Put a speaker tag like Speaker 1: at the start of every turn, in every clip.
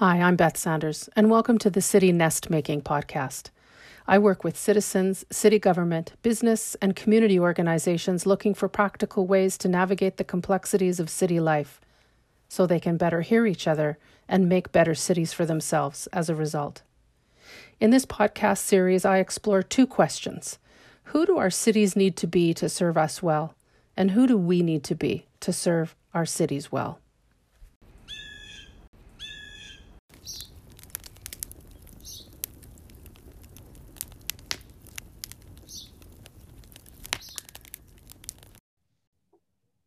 Speaker 1: Hi, I'm Beth Sanders, and welcome to the City Nest Making podcast. I work with citizens, city government, business, and community organizations looking for practical ways to navigate the complexities of city life so they can better hear each other and make better cities for themselves as a result. In this podcast series, I explore two questions Who do our cities need to be to serve us well? And who do we need to be to serve our cities well?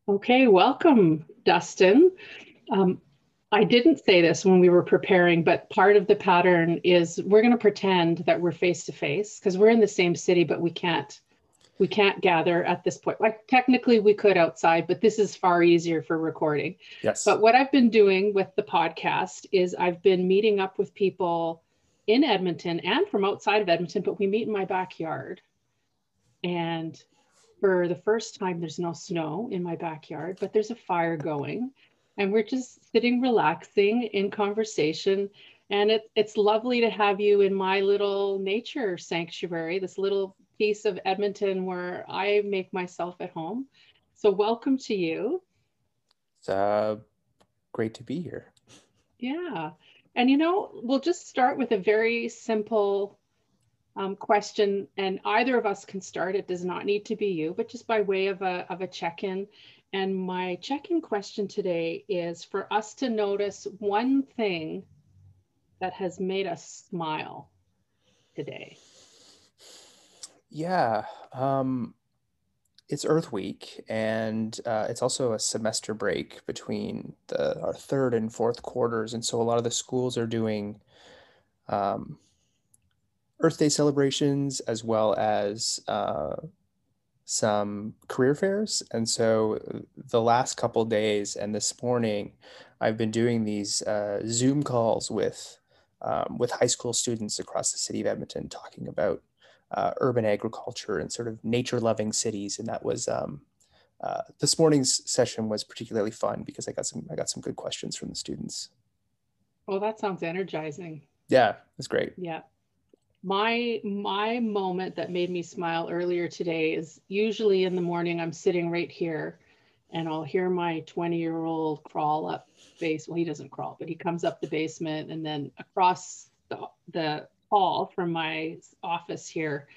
Speaker 1: Okay, welcome, Dustin. Um, I didn't say this when we were preparing, but part of the pattern is we're going to pretend that we're face to face because we're in the same city, but we can't we can't gather at this point. Like technically we could outside, but this is far easier for recording.
Speaker 2: Yes.
Speaker 1: But what I've been doing with the podcast is I've been meeting up with people in Edmonton and from outside of Edmonton, but we meet in my backyard. And for the first time, there's no snow in my backyard, but there's a fire going. And we're just sitting relaxing in conversation. And it, it's lovely to have you in my little nature sanctuary, this little piece of Edmonton where I make myself at home. So, welcome to you.
Speaker 2: It's uh, great to be here.
Speaker 1: Yeah. And you know, we'll just start with a very simple um, question, and either of us can start. It does not need to be you, but just by way of a, of a check in. And my check in question today is for us to notice one thing that has made us smile today.
Speaker 2: Yeah. Um, it's Earth Week, and uh, it's also a semester break between the our third and fourth quarters, and so a lot of the schools are doing um, Earth Day celebrations as well as uh, some career fairs. And so the last couple days and this morning, I've been doing these uh, Zoom calls with um, with high school students across the city of Edmonton, talking about uh, urban agriculture and sort of nature loving cities. And that was um, uh, this morning's session was particularly fun because I got some I got some good questions from the students.
Speaker 1: Oh, that sounds energizing.
Speaker 2: Yeah, it's great.
Speaker 1: Yeah. My my moment that made me smile earlier today is usually in the morning I'm sitting right here and I'll hear my 20 year old crawl up base. Well, he doesn't crawl, but he comes up the basement and then across the, the hall from my office here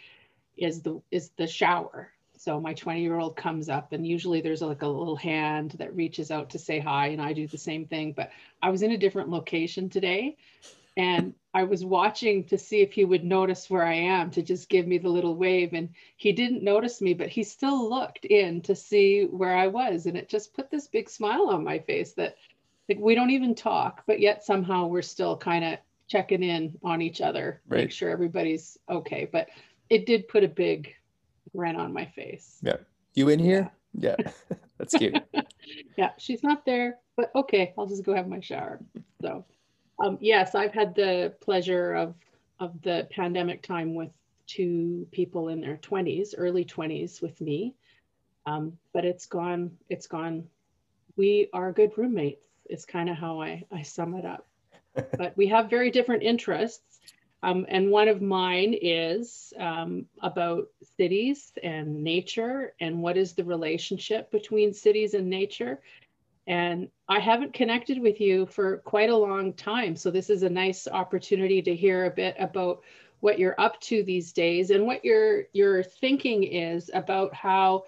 Speaker 1: is the is the shower. So my 20 year old comes up and usually there's like a little hand that reaches out to say hi and I do the same thing. But I was in a different location today and I was watching to see if he would notice where I am to just give me the little wave. And he didn't notice me, but he still looked in to see where I was. And it just put this big smile on my face that like, we don't even talk, but yet somehow we're still kind of checking in on each other, right. make sure everybody's okay. But it did put a big grin on my face.
Speaker 2: Yeah. You in here? Yeah. yeah. That's cute.
Speaker 1: yeah. She's not there, but okay. I'll just go have my shower. So, um, yes, I've had the pleasure of, of the pandemic time with two people in their 20s, early 20s with me. Um, but it's gone, it's gone. We are good roommates, is kind of how I, I sum it up but we have very different interests. Um, and one of mine is um, about cities and nature and what is the relationship between cities and nature. And I haven't connected with you for quite a long time. So this is a nice opportunity to hear a bit about what you're up to these days and what your your thinking is about how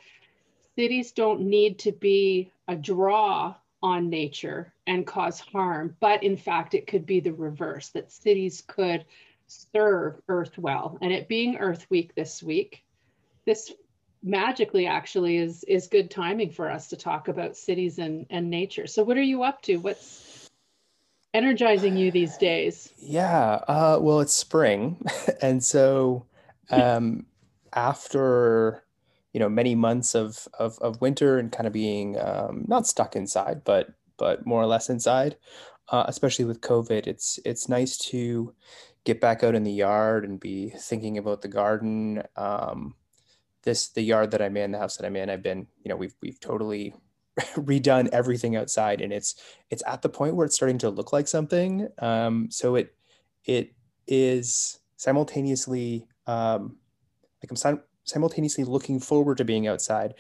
Speaker 1: cities don't need to be a draw on nature and cause harm, but in fact, it could be the reverse that cities could serve Earth well. And it being Earth Week this week, this magically actually is is good timing for us to talk about cities and, and nature. So what are you up to? What's energizing you these days?
Speaker 2: Yeah, uh, well, it's spring. and so um, after you know many months of of, of winter and kind of being um, not stuck inside but but more or less inside uh, especially with covid it's it's nice to get back out in the yard and be thinking about the garden um, this the yard that i'm in the house that i'm in i've been you know we've we've totally redone everything outside and it's it's at the point where it's starting to look like something. Um, so it it is simultaneously um, like i'm sim- simultaneously looking forward to being outside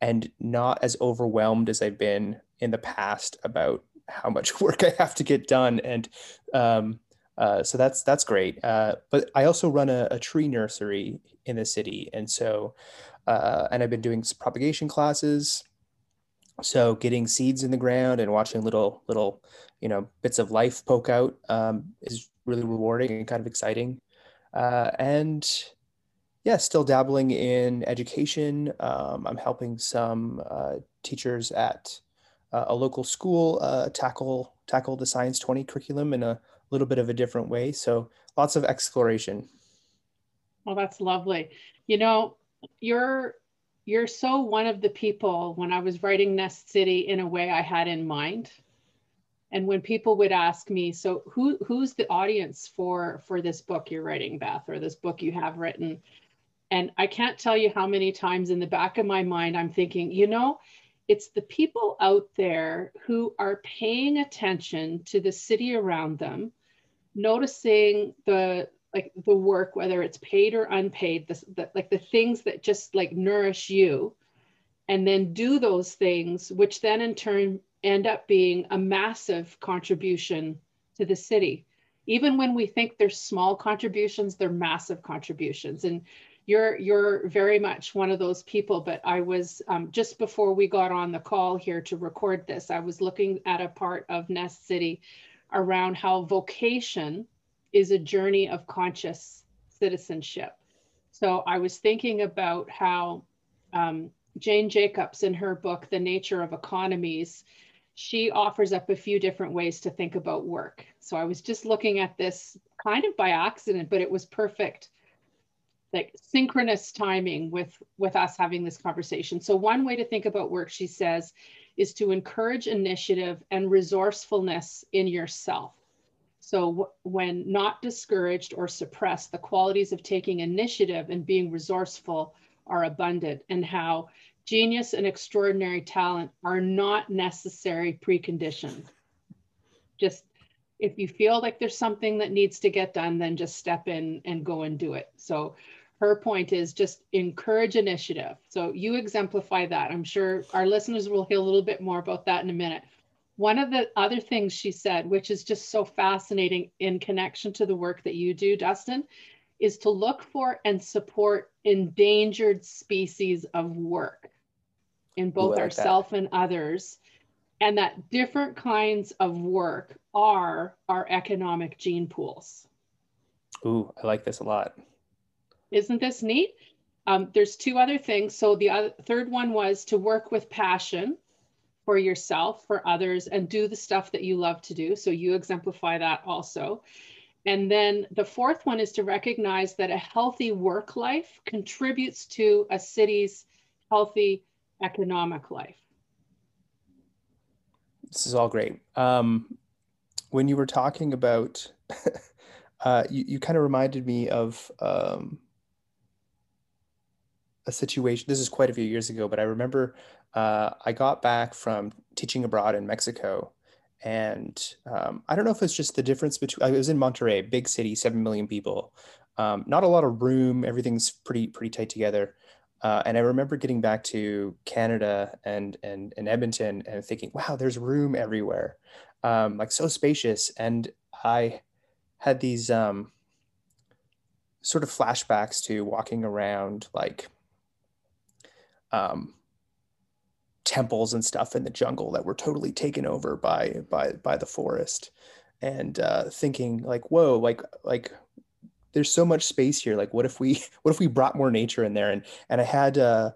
Speaker 2: and not as overwhelmed as i've been in the past about how much work i have to get done. And um, uh, so that's that's great. Uh, but i also run a, a, tree nursery in the city. And so uh, and i've been doing propagation classes. So getting seeds in the ground and watching little little you know bits of life poke out um, is really rewarding and kind of exciting. Uh, and yeah still dabbling in education. Um, i'm helping some uh, teachers at uh, a local school uh, tackle tackle the science 20 curriculum in a little bit of a different way. So lots of exploration
Speaker 1: well that's lovely you know you're you're so one of the people when I was writing Nest City in a way I had in mind. And when people would ask me, so who who's the audience for for this book you're writing, Beth, or this book you have written? And I can't tell you how many times in the back of my mind I'm thinking, you know, it's the people out there who are paying attention to the city around them, noticing the like the work, whether it's paid or unpaid, the, like the things that just like nourish you, and then do those things, which then in turn end up being a massive contribution to the city. Even when we think they're small contributions, they're massive contributions. And you're you're very much one of those people. But I was um, just before we got on the call here to record this, I was looking at a part of Nest City around how vocation is a journey of conscious citizenship. So I was thinking about how um, Jane Jacobs, in her book, The Nature of Economies, she offers up a few different ways to think about work. So I was just looking at this kind of by accident, but it was perfect, like synchronous timing with, with us having this conversation. So one way to think about work, she says, is to encourage initiative and resourcefulness in yourself. So when not discouraged or suppressed, the qualities of taking initiative and being resourceful are abundant and how genius and extraordinary talent are not necessary preconditions. Just if you feel like there's something that needs to get done, then just step in and go and do it. So her point is just encourage initiative. So you exemplify that. I'm sure our listeners will hear a little bit more about that in a minute. One of the other things she said, which is just so fascinating in connection to the work that you do, Dustin, is to look for and support endangered species of work in both like ourselves and others. And that different kinds of work are our economic gene pools.
Speaker 2: Ooh, I like this a lot.
Speaker 1: Isn't this neat? Um, there's two other things. So the other, third one was to work with passion for yourself, for others, and do the stuff that you love to do. So you exemplify that also. And then the fourth one is to recognize that a healthy work life contributes to a city's healthy economic life.
Speaker 2: This is all great. Um, when you were talking about, uh, you, you kind of reminded me of um, a situation. This is quite a few years ago, but I remember uh, I got back from teaching abroad in Mexico. And um, I don't know if it's just the difference between, I was in Monterrey, big city, 7 million people, um, not a lot of room. Everything's pretty, pretty tight together. Uh, and I remember getting back to Canada and, and, and Edmonton and thinking, wow, there's room everywhere. Um, like so spacious. And I had these um, sort of flashbacks to walking around like um, temples and stuff in the jungle that were totally taken over by by by the forest and uh, thinking like whoa like like there's so much space here like what if we what if we brought more nature in there and and i had uh,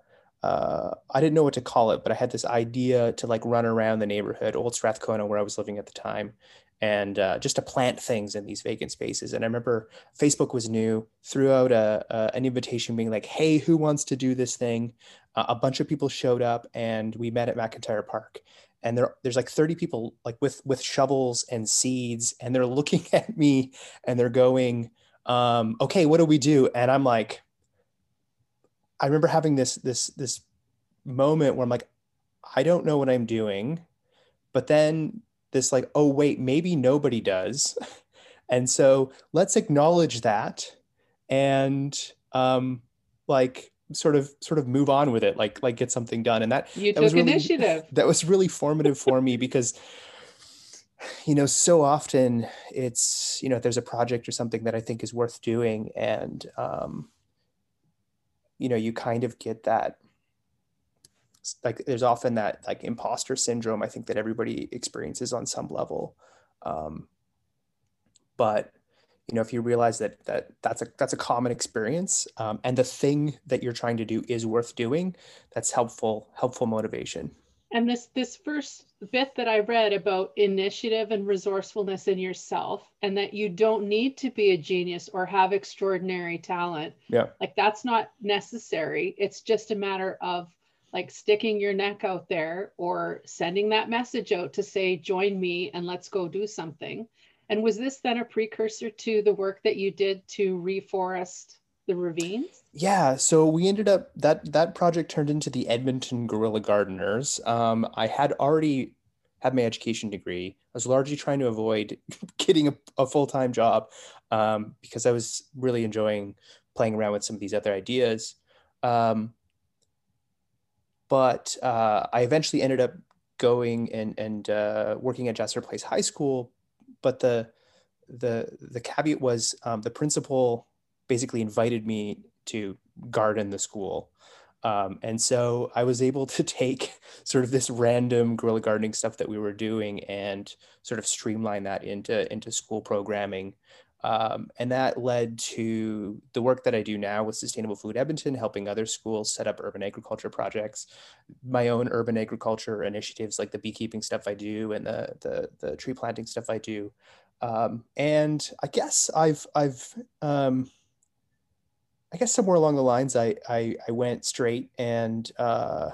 Speaker 2: uh, I didn't know what to call it, but I had this idea to like run around the neighborhood, Old Strathcona, where I was living at the time, and uh, just to plant things in these vacant spaces. And I remember Facebook was new, threw out a, a, an invitation being like, "Hey, who wants to do this thing?" A bunch of people showed up and we met at McIntyre Park. And there, there's like 30 people like with with shovels and seeds, and they're looking at me and they're going, um, "Okay, what do we do?" And I'm like, I remember having this this this moment where I'm like, I don't know what I'm doing. But then this, like, oh, wait, maybe nobody does. and so let's acknowledge that and, um, like, sort of sort of move on with it like like get something done. And that
Speaker 1: you
Speaker 2: that
Speaker 1: took
Speaker 2: was really,
Speaker 1: initiative.
Speaker 2: that was really formative for me because you know so often it's you know there's a project or something that i think is worth doing and um you know you kind of get that like there's often that like imposter syndrome i think that everybody experiences on some level. Um, but you know if you realize that that that's a that's a common experience um, and the thing that you're trying to do is worth doing that's helpful helpful motivation.
Speaker 1: And this this first bit that i read about initiative and resourcefulness in yourself and that you don't need to be a genius or have extraordinary talent
Speaker 2: yeah.
Speaker 1: like that's not necessary. It's just a matter of like sticking your neck out there or sending that message out to say join me and let's go do something and was this then a precursor to the work that you did to reforest the ravines?
Speaker 2: Yeah, so we ended up that that project turned into the Edmonton Guerrilla Gardeners. Um, I had already had my education degree. I was largely trying to avoid getting a, a full time job um, because I was really enjoying playing around with some of these other ideas. Um, but uh, I eventually ended up going and and uh, working at Jasper Place High School but the the the caveat was um, the principal basically invited me to garden the school. Um, and so I was able to take sort of this random guerrilla gardening stuff that we were doing and sort of streamline that into into school programming. Um, and that led to the work that I do now with Sustainable Food Edmonton, helping other schools set up urban agriculture projects, my own urban agriculture initiatives like the beekeeping stuff I do and the the, the tree planting stuff I do. Um, and I guess I've I've um, I guess somewhere along the lines I I, I went straight and uh,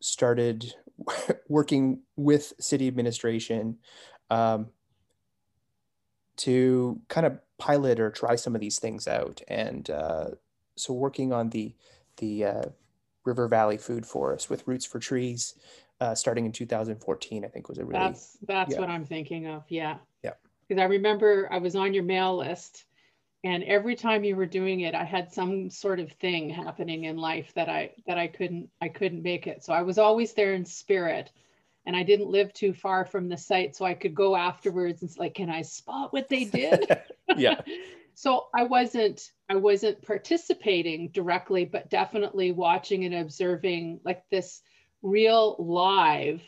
Speaker 2: started working with city administration. Um, to kind of pilot or try some of these things out. And uh, so working on the the uh, River Valley Food Forest with Roots for Trees, uh, starting in 2014, I think was a really
Speaker 1: that's that's yeah. what I'm thinking of. Yeah.
Speaker 2: Yeah.
Speaker 1: Because I remember I was on your mail list, and every time you were doing it, I had some sort of thing happening in life that I that I couldn't I couldn't make it. So I was always there in spirit and I didn't live too far from the site, so I could go afterwards and like, can I spot what they did?
Speaker 2: yeah.
Speaker 1: so I wasn't I wasn't participating directly, but definitely watching and observing like this real live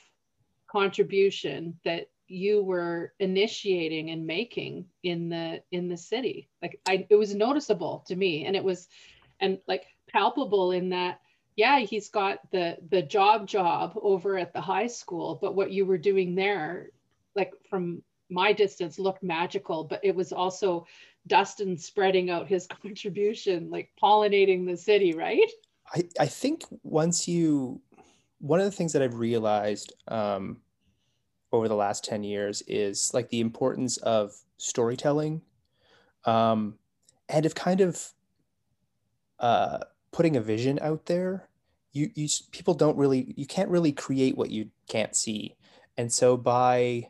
Speaker 1: contribution that you were initiating and making in the in the city like i it was noticeable to me and it was and like palpable in that yeah, he's got the the job job over at the high school, but what you were doing there, like from my distance, looked magical. But it was also Dustin spreading out his contribution, like pollinating the city, right?
Speaker 2: I, I think once you, one of the things that I've realized um, over the last 10 years is like the importance of storytelling um, and of kind of uh, putting a vision out there you you people don't really you can't really create what you can't see. And so by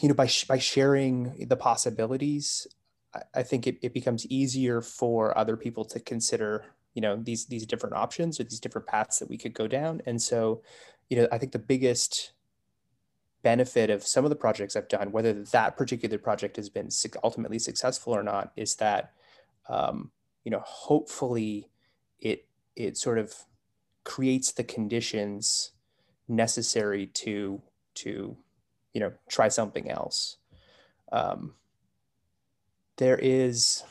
Speaker 2: you know by by sharing the possibilities I, I think it, it becomes easier for other people to consider you know these these different options or these different paths that we could go down. And so you know i think the biggest benefit of some of the projects i've done whether that particular project has been ultimately successful or not is that um, you know hopefully it it sort of creates the conditions necessary to to you know try something else. Um, there is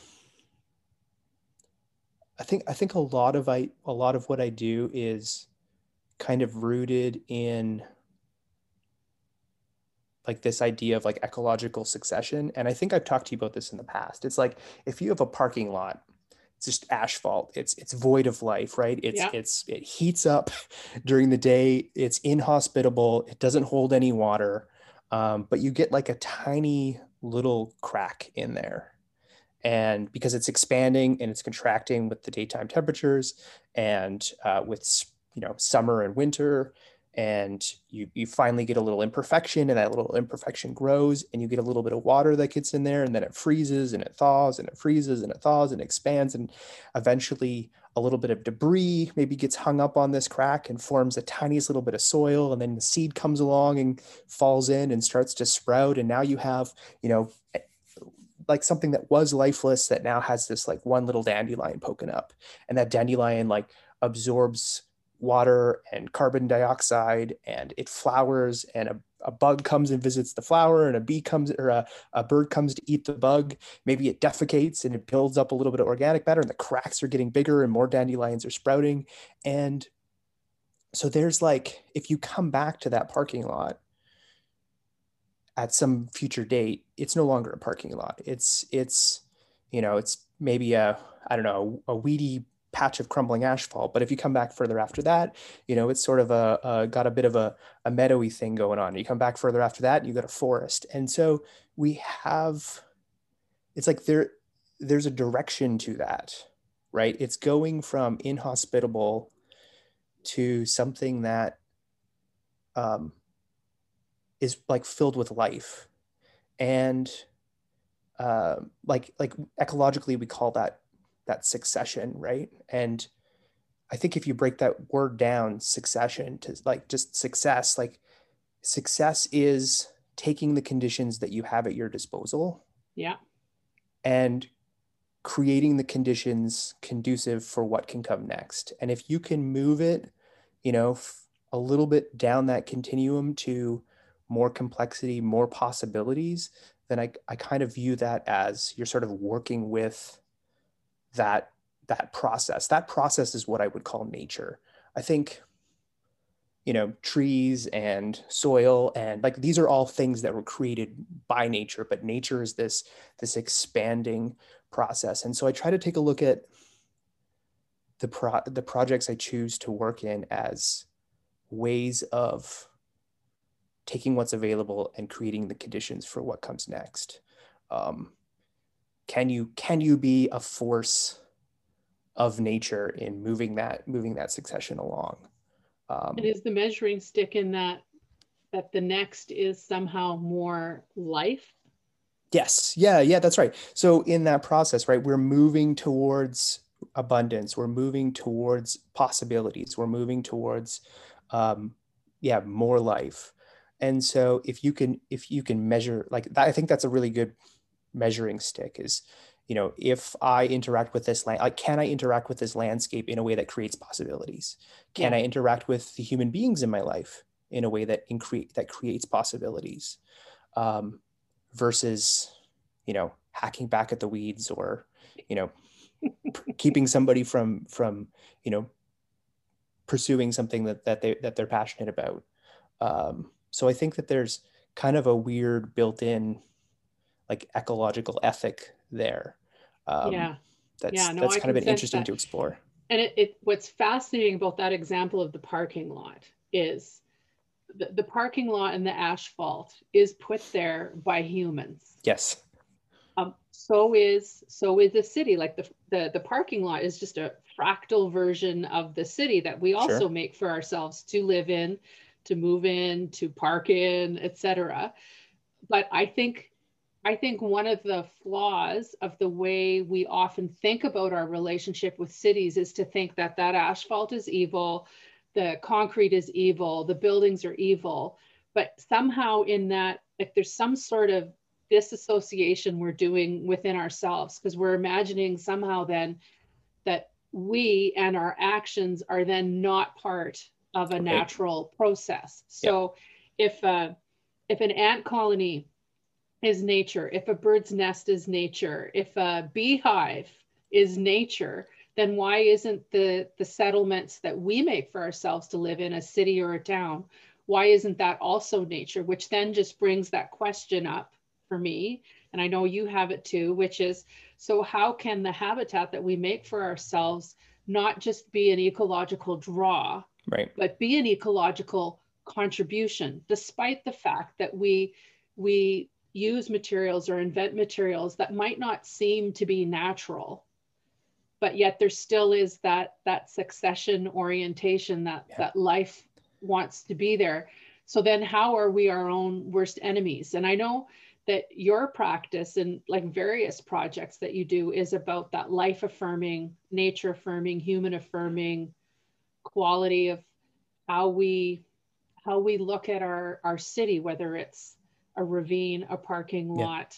Speaker 2: i think i think a lot of i a lot of what i do is kind of rooted in like this idea of like ecological succession. And i think i've talked to you about this in the past. It's like if you have a parking lot it's just asphalt. It's it's void of life, right? It's yeah. it's it heats up during the day. It's inhospitable. It doesn't hold any water, um, but you get like a tiny little crack in there, and because it's expanding and it's contracting with the daytime temperatures and uh, with you know summer and winter and you you finally get a little imperfection and that little imperfection grows and you get a little bit of water that gets in there and then it freezes and it thaws and it freezes and it thaws and expands and eventually a little bit of debris maybe gets hung up on this crack and forms a tiniest little bit of soil and then the seed comes along and falls in and starts to sprout and now you have you know eh, like something that was lifeless that now has this like one little dandelion poking up and that dandelion like absorbs water and carbon dioxide and it flowers and a, a bug comes and visits the flower and a bee comes or a, a bird comes to eat the bug. Maybe it defecates and it builds up a little bit of organic matter and the cracks are getting bigger and more dandelions are sprouting. And so there's like if you come back to that parking lot at some future date it's no longer a parking lot. It's it's you know it's maybe a i don't know a weedy patch of crumbling asphalt. But if you come back further after that, you know, it's sort of a, a got a bit of a, a meadowy thing going on. You come back further after that, you got a forest. And so we have, it's like there, there's a direction to that, right? It's going from inhospitable to something that um, is like filled with life. And uh, like like ecologically, we call that that succession, right? And I think if you break that word down, succession to like just success, like success is taking the conditions that you have at your disposal.
Speaker 1: Yeah.
Speaker 2: And creating the conditions conducive for what can come next. And if you can move it, you know, a little bit down that continuum to more complexity, more possibilities, then I, I kind of view that as you're sort of working with that that process. That process is what i would call nature. I think you know trees and soil and like these are all things that were created by nature but nature is this this expanding process. And so i try to take a look at the pro the projects i choose to work in as ways of taking what's available and creating the conditions for what comes next. Um, can you can you be a force of nature in moving that moving that succession along?
Speaker 1: Um, and is the measuring stick in that that the next is somehow more life?
Speaker 2: Yes. Yeah yeah that's right. So in that process right we're moving towards abundance. We're moving towards possibilities. We're moving towards um, yeah more life. And so if you can if you can measure like that, i think that's a really good measuring stick is you know if i interact with this land like can i interact with this landscape in a way that creates possibilities? Can yeah. i interact with the human beings in my life in a way that increase that creates possibilities? Um, versus you know hacking back at the weeds or you know keeping somebody from from you know pursuing something that that they that they're passionate about. Um, so i think that there's kind of a weird built-in like ecological ethic there.
Speaker 1: Um, yeah.
Speaker 2: That's, yeah, no, that's kind of been interesting that. to explore.
Speaker 1: And it, it, what's fascinating about that example of the parking lot is the, the parking lot and the asphalt is put there by humans.
Speaker 2: Yes.
Speaker 1: Um, so is so is the city. Like the, the the parking lot is just a fractal version of the city that we also sure. make for ourselves to live in, to move in, to park in, etc. But I think I think one of the flaws of the way we often think about our relationship with cities is to think that that asphalt is evil, the concrete is evil, the buildings are evil. But somehow, in that, if there's some sort of disassociation we're doing within ourselves, because we're imagining somehow then that we and our actions are then not part of a natural process. So yeah. if uh, if an ant colony is nature, if a bird's nest is nature, if a beehive is nature, then why isn't the, the settlements that we make for ourselves to live in a city or a town, why isn't that also nature? Which then just brings that question up for me. And I know you have it too, which is so how can the habitat that we make for ourselves not just be an ecological draw,
Speaker 2: right.
Speaker 1: but be an ecological contribution, despite the fact that we we use materials or invent materials that might not seem to be natural but yet there still is that that succession orientation that yeah. that life wants to be there so then how are we our own worst enemies and i know that your practice and like various projects that you do is about that life affirming nature affirming human affirming quality of how we how we look at our our city whether it's a ravine a parking lot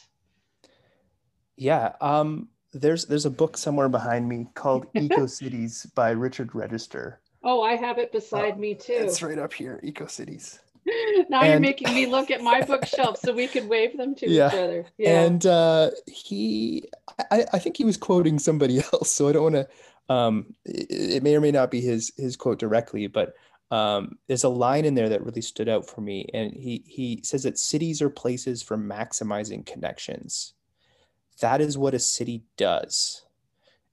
Speaker 2: yeah, yeah um there's there's a book somewhere behind me called eco cities by richard register
Speaker 1: oh i have it beside uh, me too
Speaker 2: it's right up here eco cities
Speaker 1: now and, you're making me look at my bookshelf so we could wave them to yeah. each other.
Speaker 2: Yeah. And uh, he, I, I think he was quoting somebody else, so I don't want to. Um, it, it, may or may not be his his quote directly, but um, there's a line in there that really stood out for me, and he he says that cities are places for maximizing connections. That is what a city does,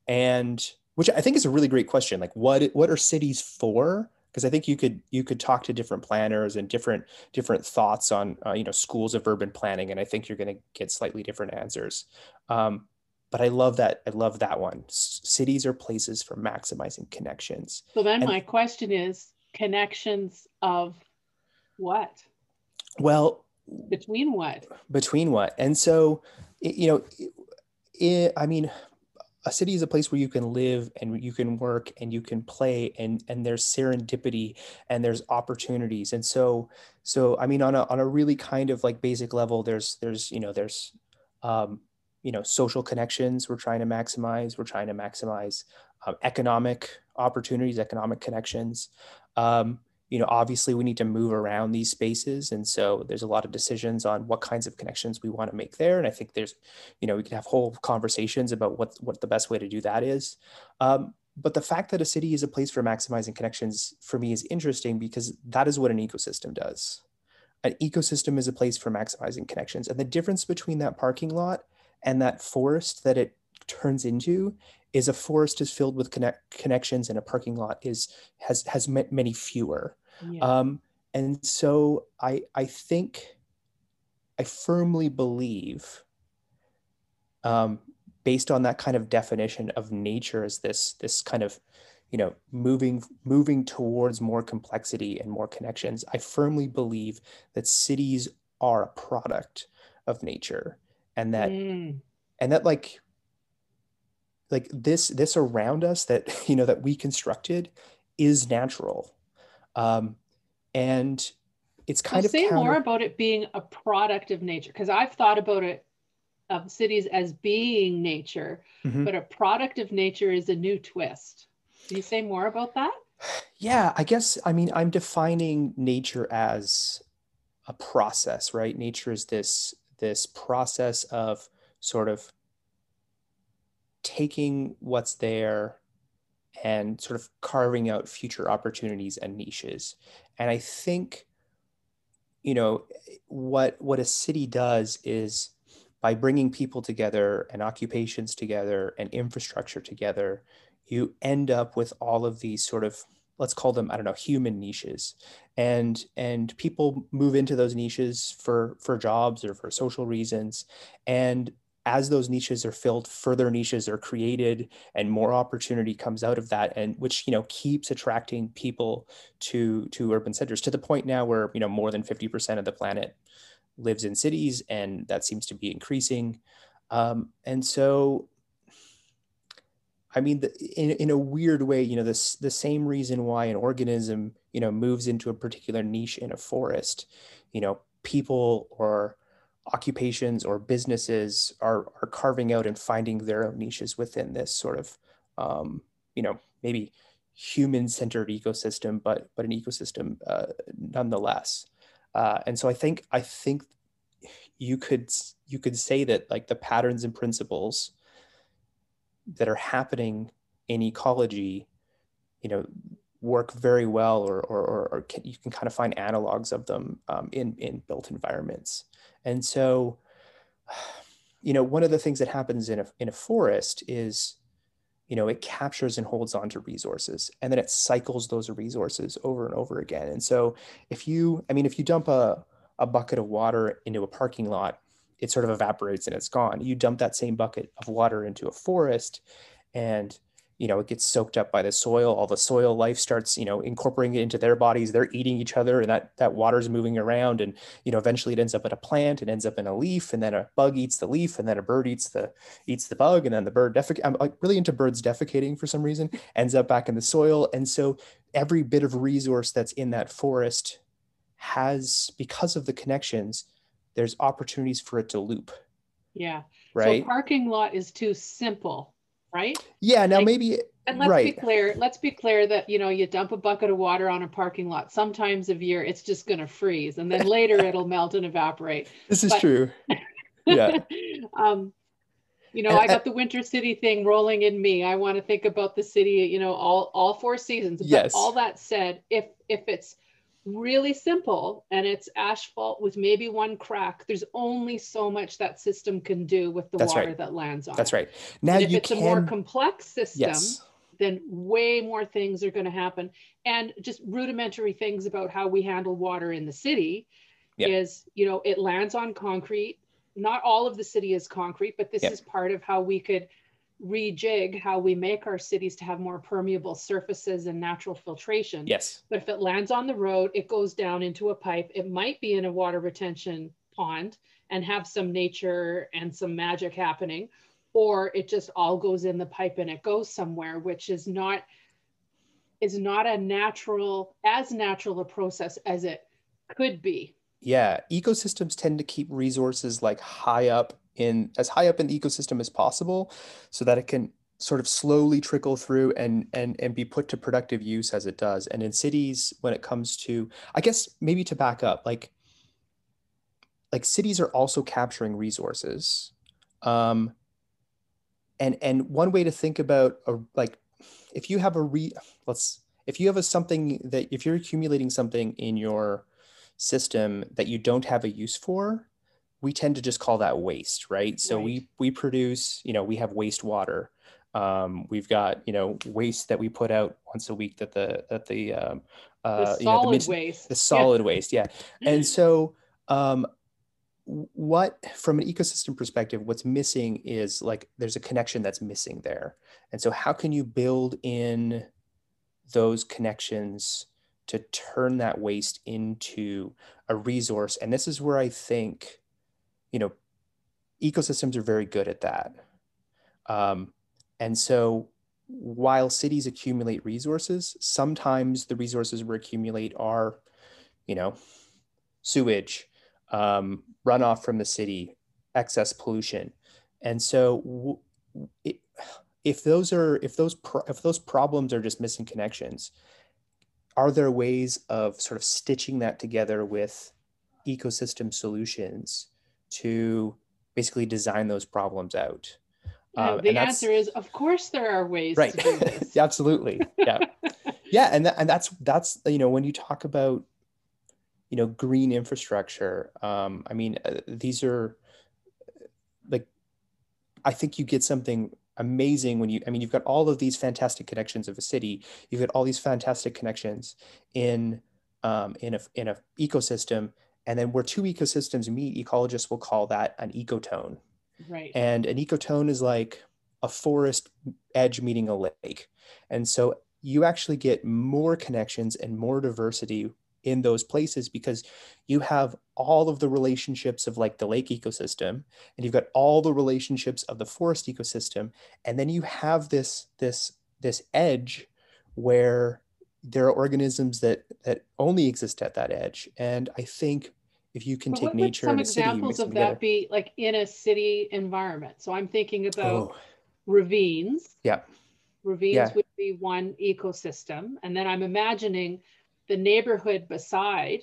Speaker 2: and which I think is a really great question. Like, what what are cities for? because I think you could you could talk to different planners and different different thoughts on uh, you know schools of urban planning, and I think you're going to get slightly different answers. Um, but I love that I love that one. S- cities are places for maximizing connections.
Speaker 1: So then and, my question is connections of what?
Speaker 2: Well,
Speaker 1: between what?
Speaker 2: Between what? And so you know, it, I mean, a city is a place where you can live and you can work and you can play and and there's serendipity and there's opportunities and so so i mean on a on a really kind of like basic level there's there's you know there's um you know social connections we're trying to maximize we're trying to maximize um, economic opportunities economic connections. Um, you know obviously we need to move around these spaces and so there's a lot of decisions on what kinds of connections we want to make there and i think there's you know we can have whole conversations about what what the best way to do that is. Um, but the fact that a city is a place for maximizing connections for me is interesting because that is what an ecosystem does. An ecosystem is a place for maximizing connections and the difference between that parking lot and that forest that it turns into is a forest is filled with connect, connections and a parking lot is has has many fewer yeah. um, and so i i think i firmly believe um, based on that kind of definition of nature as this this kind of you know moving moving towards more complexity and more connections i firmly believe that cities are a product of nature and that mm. and that like like this this around us that you know that we constructed is natural um and it's kind
Speaker 1: so
Speaker 2: of
Speaker 1: say counter- more about it being a product of nature because i've thought about it of cities as being nature mm-hmm. but a product of nature is a new twist can you say more about that
Speaker 2: yeah i guess i mean i'm defining nature as a process right nature is this this process of sort of taking what's there and sort of carving out future opportunities and niches. And I think, you know, what what a city does is by bringing people together and occupations together and infrastructure together, you end up with all of these sort of let's call them i don't know human niches. And and people move into those niches for for jobs or for social reasons. And as those niches are filled further niches are created and more opportunity comes out of that and which you know keeps attracting people to to urban centers to the point now where you know more than 50% of the planet lives in cities and that seems to be increasing. Um, and so i mean the, in, in a weird way you know this the same reason why an organism you know moves into a particular niche in a forest you know people or occupations or businesses are are carving out and finding their own niches within this sort of um, you know maybe human centered ecosystem but but an ecosystem uh, nonetheless. Uh, and so i think i think you could you could say that like the patterns and principles that are happening in ecology you know work very well or, or, or, can, you can kind of find analogs of them um, in, in built environments. And so, you know, one of the things that happens in a, in a forest is, you know, it captures and holds on to resources and then it cycles those resources over and over again. And so if you, I mean, if you dump a, a bucket of water into a parking lot, it sort of evaporates and it's gone. You dump that same bucket of water into a forest and you know it gets soaked up by the soil. All the soil life starts you know incorporating it into their bodies. They're eating each other and that that water's moving around and you know eventually it ends up in a plant it ends up in a leaf and then a bug eats the leaf and then a bird eats the eats the bug and then the bird i'm like really into birds defecating for some reason ends up back in the soil. And so every bit of resource that's in that forest has because of the connections there's opportunities for it to loop
Speaker 1: Yeah.
Speaker 2: right
Speaker 1: So parking lot is too simple, right?
Speaker 2: yeah now
Speaker 1: like-
Speaker 2: maybe
Speaker 1: And let's
Speaker 2: right
Speaker 1: be clear, let's be clear that, you know, you dump a bucket of water on a parking lot, sometimes of year it's just gonna freeze and then later it'll melt and evaporate.
Speaker 2: this is
Speaker 1: but-
Speaker 2: true yeah
Speaker 1: Um, you know,
Speaker 2: And-
Speaker 1: I got the winter city thing rolling in me. I want to think about the city, you know, all all four seasons. But
Speaker 2: Yes.
Speaker 1: all that said, if if it's really simple and it's asphalt with maybe one crack, there's only so much that system can do with the
Speaker 2: That's
Speaker 1: water
Speaker 2: right.
Speaker 1: that lands on
Speaker 2: that's
Speaker 1: it.
Speaker 2: right now
Speaker 1: And if it's
Speaker 2: can
Speaker 1: a more complex system,
Speaker 2: yes
Speaker 1: then way more things are going to happen. And just rudimentary things about how we handle water in the city
Speaker 2: Yeah.
Speaker 1: is, you know, it lands on concrete. Not all of the city is concrete, but this
Speaker 2: Yeah.
Speaker 1: is part of how we could rejig how we make our cities to have more permeable surfaces and natural filtration.
Speaker 2: yes
Speaker 1: But if it lands on the road, it goes down into a pipe. It might be in a water retention pond and have some nature and some magic happening, or it just all goes in the pipe and it goes somewhere, which is not is not a natural as natural a process as it could be.
Speaker 2: Yeah, ecosystems tend to keep resources like high up in as high up in the ecosystem as possible so that it can sort of slowly trickle through and and and be put to productive use as it does. And in cities when it comes to I guess maybe to back up like like cities are also capturing resources. Um and and one way to think about a like if you have a re let's if you have a something that if you're accumulating something in your system that you don't have a use for, we tend to just call that waste, right? So
Speaker 1: Right.
Speaker 2: we we produce, you know, we have wastewater. Um, we've got, you know, waste that we put out once a week that the that the um,
Speaker 1: The
Speaker 2: uh, you know, the
Speaker 1: solid waste.
Speaker 2: the
Speaker 1: Yeah.
Speaker 2: solid waste, yeah. And so um, what from an ecosystem perspective, what's missing is like there's a connection that's missing there. And so how can you build in those connections to turn that waste into a resource? And this is where I think, you know, ecosystems are very good at that. Um, and so while cities accumulate resources, sometimes the resources we accumulate are, you know, sewage, um, runoff from the city, excess pollution. And so it, if those are if those pro- if those problems are just missing connections, are there ways of sort of stitching that together with ecosystem solutions to basically design those problems out?
Speaker 1: Uh,
Speaker 2: Um,
Speaker 1: the answer is, of course, there are ways
Speaker 2: right
Speaker 1: to do this.
Speaker 2: absolutely yeah yeah and that, and that's that's you know when you talk about you know green infrastructure um i mean uh, these are like i think you get something amazing when you i mean you've got all of these fantastic connections of a city you've got all these fantastic connections in um in a in a ecosystem and then where two ecosystems meet ecologists will call that an ecotone
Speaker 1: Right.
Speaker 2: and an ecotone is like a forest edge meeting a lake. And so you actually get more connections and more diversity in those places because you have all of the relationships of like the lake ecosystem and you've got all the relationships of the forest ecosystem and then you have this this this edge where there are organisms that that only exist at that edge and i think if you can
Speaker 1: But
Speaker 2: take
Speaker 1: what would
Speaker 2: nature
Speaker 1: some
Speaker 2: city
Speaker 1: examples of
Speaker 2: together
Speaker 1: that be like in a city environment? So I'm thinking about
Speaker 2: oh
Speaker 1: ravines.
Speaker 2: yeah
Speaker 1: Ravines
Speaker 2: Yeah.
Speaker 1: would be one ecosystem. And then I'm imagining the neighborhood beside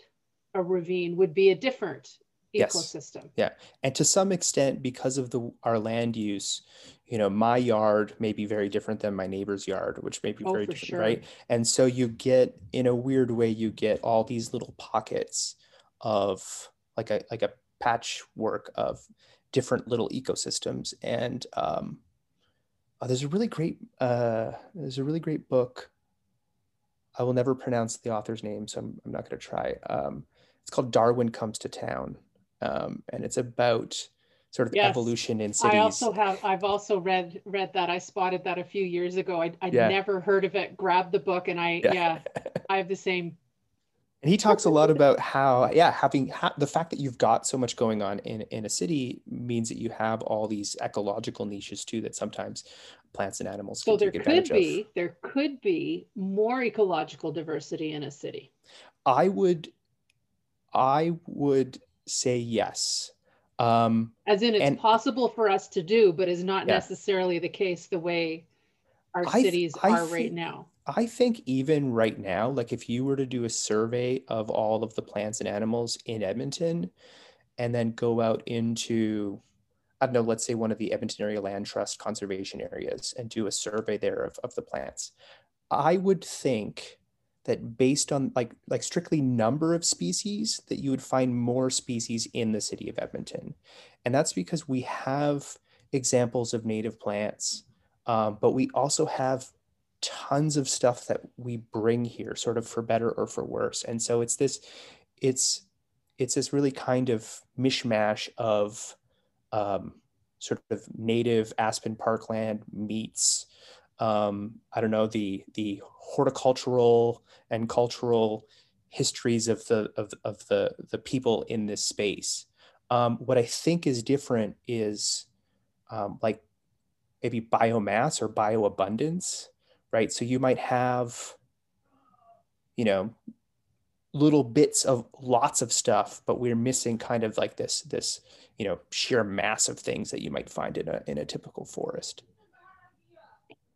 Speaker 1: a ravine would be a different
Speaker 2: Yes.
Speaker 1: ecosystem. Yeah.
Speaker 2: And to some extent because of the our land use you know my yard may be very different than my neighbor's yard which may be
Speaker 1: Oh,
Speaker 2: very different
Speaker 1: sure.
Speaker 2: right and so you get in a weird way you get all these little pockets of like a like a patchwork of different little ecosystems and um uh, there's a really great uh there's a really great book i will never pronounce the author's name so i'm, I'm not going to try um it's called darwin comes to town um, and it's about sort of
Speaker 1: Yes.
Speaker 2: evolution in cities.
Speaker 1: I also have, I've also read, read that. I spotted that a few years ago. I, I'd
Speaker 2: Yeah.
Speaker 1: never heard of it, grabbed the book and I,
Speaker 2: Yeah.
Speaker 1: yeah, I have the same.
Speaker 2: And he talks a lot about how, yeah, having ha- the fact that you've got so much going on in, in a city means that you have all these ecological niches too that sometimes plants and animals
Speaker 1: So
Speaker 2: can
Speaker 1: there could
Speaker 2: advantage of.
Speaker 1: be, there could be more ecological diversity in a city.
Speaker 2: I would, I would say yes. Um,
Speaker 1: As in, it's
Speaker 2: And-
Speaker 1: possible for us to do, but is not
Speaker 2: Yeah.
Speaker 1: necessarily the case the way our
Speaker 2: I
Speaker 1: cities
Speaker 2: I
Speaker 1: are right now.
Speaker 2: I think even right now, like if you were to do a survey of all of the plants and animals in Edmonton and then go out into, I don't know, let's say one of the Edmonton Area Land Trust conservation areas and do a survey there of, of the plants, I would think that based on like like strictly number of species, that you would find more species in the city of Edmonton. And that's because we have examples of native plants, um, but we also have tons of stuff that we bring here sort of for better or for worse and so it's this it's it's this really kind of mishmash of um, sort of native aspen parkland meets um, i don't know the the horticultural and cultural histories of the of, of the the people in this space um, what i think is different is um, like maybe biomass or bioabundance right? So you might have, you know, little bits of lots of stuff, but we're missing kind of like this, this, you know, sheer mass of things that you might find in a in a typical forest.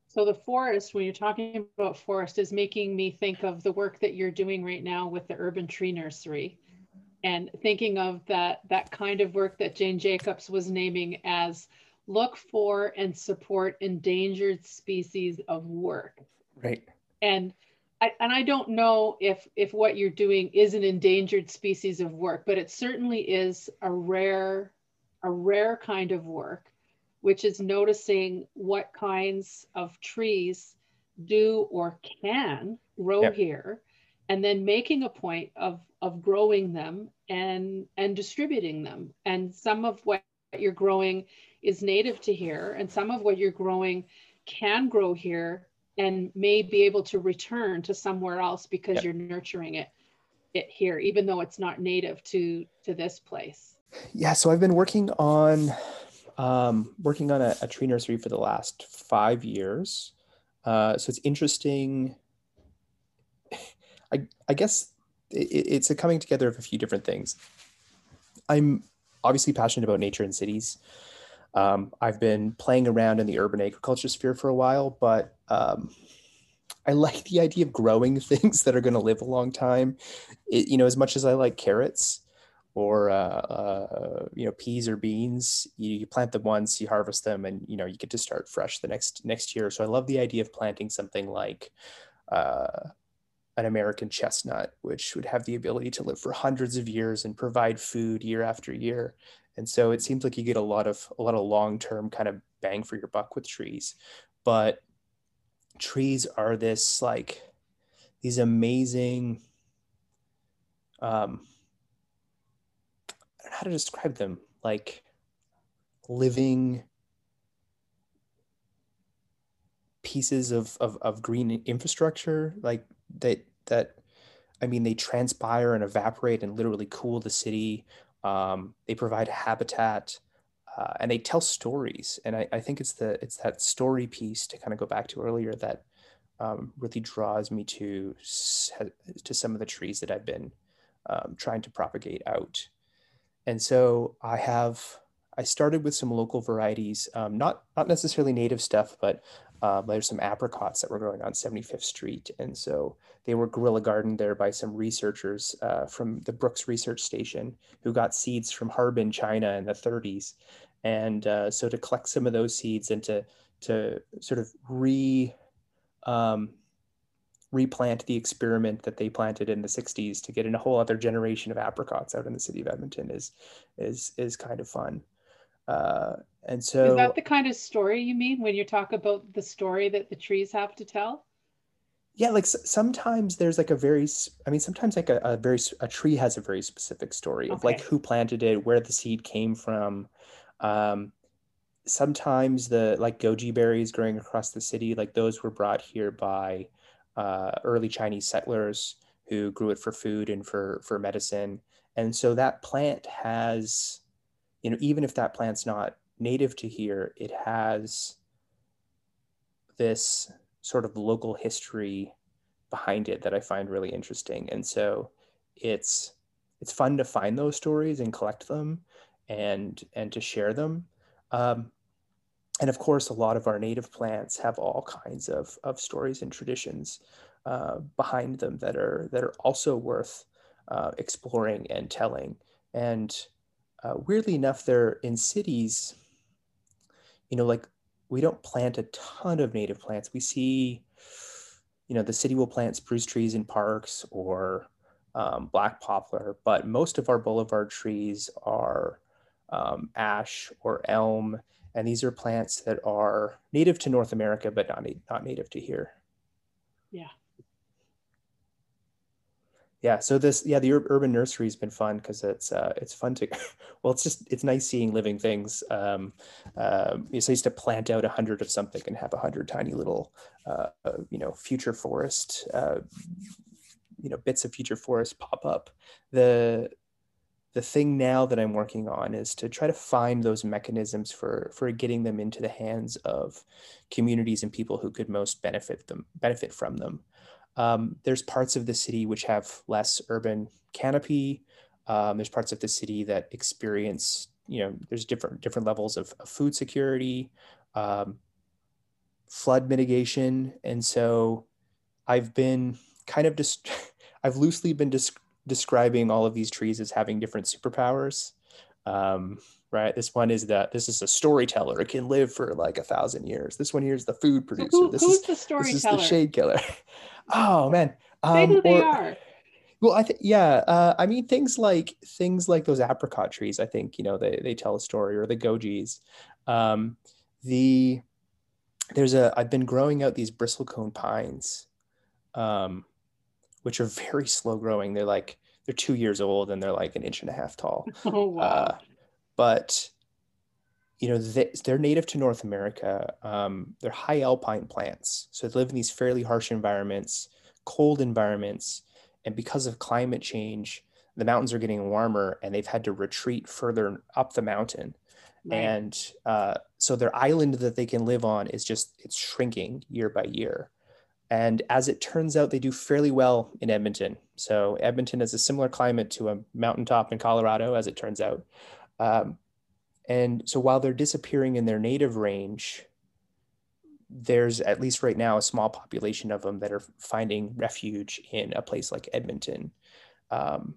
Speaker 1: So the forest, when you're talking about forest, is making me think of the work that you're doing right now with the urban tree nursery. And thinking of that that kind of work that Jane Jacobs was naming as look for and support endangered species of work.
Speaker 2: Right.
Speaker 1: And I, and I don't know if if what you're doing is an endangered species of work, but it certainly is a rare a rare kind of work, which is noticing what kinds of trees do or can grow
Speaker 2: Yep.
Speaker 1: here, and then making a point of of growing them and and distributing them. And some of what you're growing is native to here, and some of what you're growing can grow here and may be able to return to somewhere else because
Speaker 2: Yep.
Speaker 1: you're nurturing it it here, even though it's not native to to this place.
Speaker 2: Yeah. So I've been working on um, working on a, a tree nursery for the last five years. Uh, so it's interesting. I I guess it, it's a coming together of a few different things. I'm obviously passionate about nature and cities. Um, I've been playing around in the urban agriculture sphere for a while, but um, I like the idea of growing things that are going to live a long time. It, you know, as much as I like carrots or uh, uh, you know peas or beans, you, you plant them once, you harvest them, and you know you get to start fresh the next next year. So I love the idea of planting something like uh, an American chestnut, which would have the ability to live for hundreds of years and provide food year after year. And so it seems like you get a lot of a lot of long-term kind of bang for your buck with trees. But trees are this like these amazing um I don't know how to describe them like living pieces of, of, of green infrastructure like that that i mean they transpire and evaporate and literally cool the city um, they provide habitat uh, and they tell stories. And I, I think it's the it's that story piece to kind of go back to earlier that um, really draws me to to some of the trees that i've been um, trying to propagate out. And so i have i started with some local varieties um, not not necessarily native stuff but um, there's some apricots that were growing on 75th Street. And so they were guerrilla gardened there by some researchers uh, from the Brooks Research Station who got seeds from Harbin, China in the 30s. And uh, so to collect some of those seeds and to, to sort of re, um, replant the experiment that they planted in the 60s to get in a whole other generation of apricots out in the city of Edmonton is, is, is kind of fun. And so
Speaker 1: Is that the kind of story you mean when you talk about the story that the trees have to tell?
Speaker 2: yeah like sometimes there's like a very I mean sometimes like a, a very a tree has a very specific story of like who planted it where the seed came from Um, sometimes the like goji berries growing across the city, like those were brought here by uh, early Chinese settlers who grew it for food and for for medicine. And so that plant has, you know, even if that plant's not native to here, it has this sort of local history behind it that I find really interesting. And so it's it's fun to find those stories and collect them and and to share them. Um, and of course, a lot of our native plants have all kinds of, of stories and traditions uh, behind them that are that are also worth uh, exploring and telling. And uh, weirdly enough, they're in cities. You know, like we don't plant a ton of native plants. We see, you know, the city will plant spruce trees in parks or um, black poplar, but most of our boulevard trees are um, ash or elm and these are plants that are native to North America, but not, not native to here.
Speaker 1: Yeah.
Speaker 2: Yeah. So this, yeah, the urban nursery has been fun because it's uh, it's fun to, well, it's just it's nice seeing living things. Um, uh, so I used to plant out a hundred of something and have a hundred tiny little, uh, you know, future forest, uh, you know, bits of future forest pop up. The the thing now that I'm working on is to try to find those mechanisms for for getting them into the hands of communities and people who could most benefit them benefit from them. Um, there's parts of the city which have less urban canopy. Um, there's parts of the city that experience you know there's different different levels of, of food security, um, flood mitigation, and so I've been kind of just I've loosely been describing all of these trees as having different superpowers. Right? This one is that this is a storyteller. It can live for like a thousand years. This one here is the food producer.
Speaker 1: So who,
Speaker 2: this
Speaker 1: who's
Speaker 2: is,
Speaker 1: the storyteller?
Speaker 2: This is the shade killer. oh man.
Speaker 1: Um, Say who they
Speaker 2: or,
Speaker 1: are.
Speaker 2: Well, I think yeah. Uh, I mean, things like things like those apricot trees. I think you know they they tell a story, or the gojis. Um, the there's a I've been growing out these bristlecone pines, um, which are very slow growing. They're like they're two years old and they're like an inch and a half tall.
Speaker 1: Oh wow! Uh,
Speaker 2: but you know they, are native to North America. Um, they're high alpine plants, so they live in these fairly harsh environments, cold environments, and because of climate change, the mountains are getting warmer, and they've had to retreat further up the mountain. Right. And uh, so their island that they can live on is just it's shrinking year by year. And as it turns out, they do fairly well in Edmonton. So Edmonton is a similar climate to a mountaintop in Colorado, as it turns out. Um, and so while they're disappearing in their native range, there's at least right now a small population of them that are finding refuge in a place like Edmonton. Um,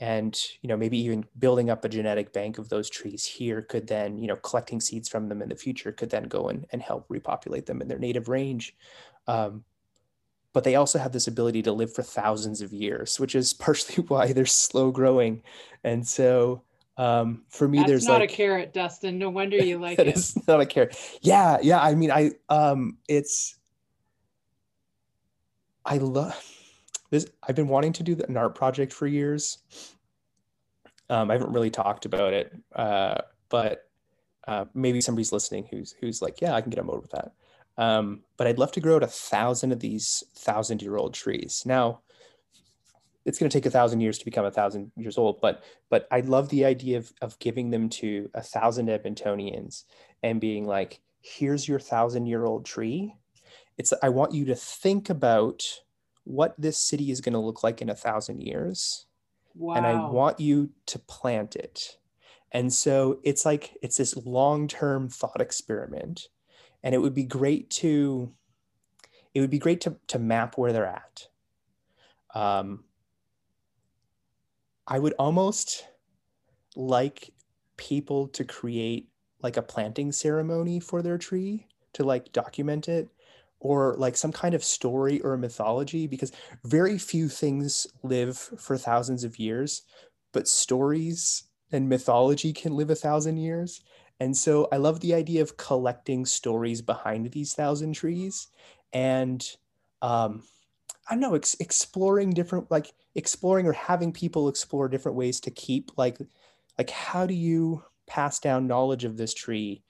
Speaker 2: and you know maybe even building up a genetic bank of those trees here could then you know collecting seeds from them in the future could then go and, and help repopulate them in their native range um, but they also have this ability to live for thousands of years, which is partially why they're slow growing. And so um, for me,
Speaker 1: That's
Speaker 2: there's
Speaker 1: not
Speaker 2: like,
Speaker 1: a carrot, Dustin. No wonder you like it.
Speaker 2: It's not a carrot. Yeah, yeah. I mean, I um, it's I love this. I've been wanting to do an art project for years. Um, I haven't really talked about it, uh, but uh, maybe somebody's listening who's who's like, yeah, I can get on board with that. Um, but I'd love to grow out a thousand of these thousand year old trees. Now, it's going to take a thousand years to become a thousand years old, but but I love the idea of, of giving them to a thousand Edmontonians and being like, here's your thousand year old tree. It's I want you to think about what this city is going to look like in a thousand years. Wow. And I want you to plant it. And so it's like it's this long-term thought experiment and it would be great to it would be great to, to map where they're at um, i would almost like people to create like a planting ceremony for their tree to like document it or like some kind of story or mythology because very few things live for thousands of years but stories and mythology can live a thousand years. And so I love the idea of collecting stories behind these thousand trees and um, I don't know, ex- exploring different, like exploring or having people explore different ways to keep like, like how do you, pass down knowledge of this tree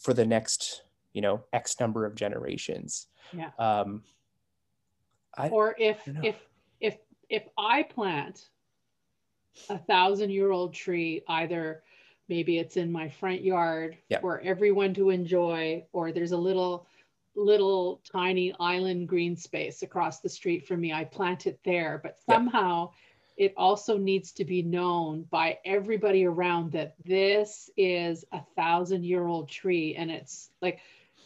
Speaker 2: for the next you know x number of generations
Speaker 1: Yeah.
Speaker 2: um I,
Speaker 1: or if if if if I plant a thousand year old tree, either maybe it's in my front yard
Speaker 2: Yeah.
Speaker 1: for everyone to enjoy, or there's a little little tiny island green space across the street from me. I plant it there, but
Speaker 2: Yeah.
Speaker 1: somehow it also needs to be known by everybody around that this is a thousand year old tree and it's like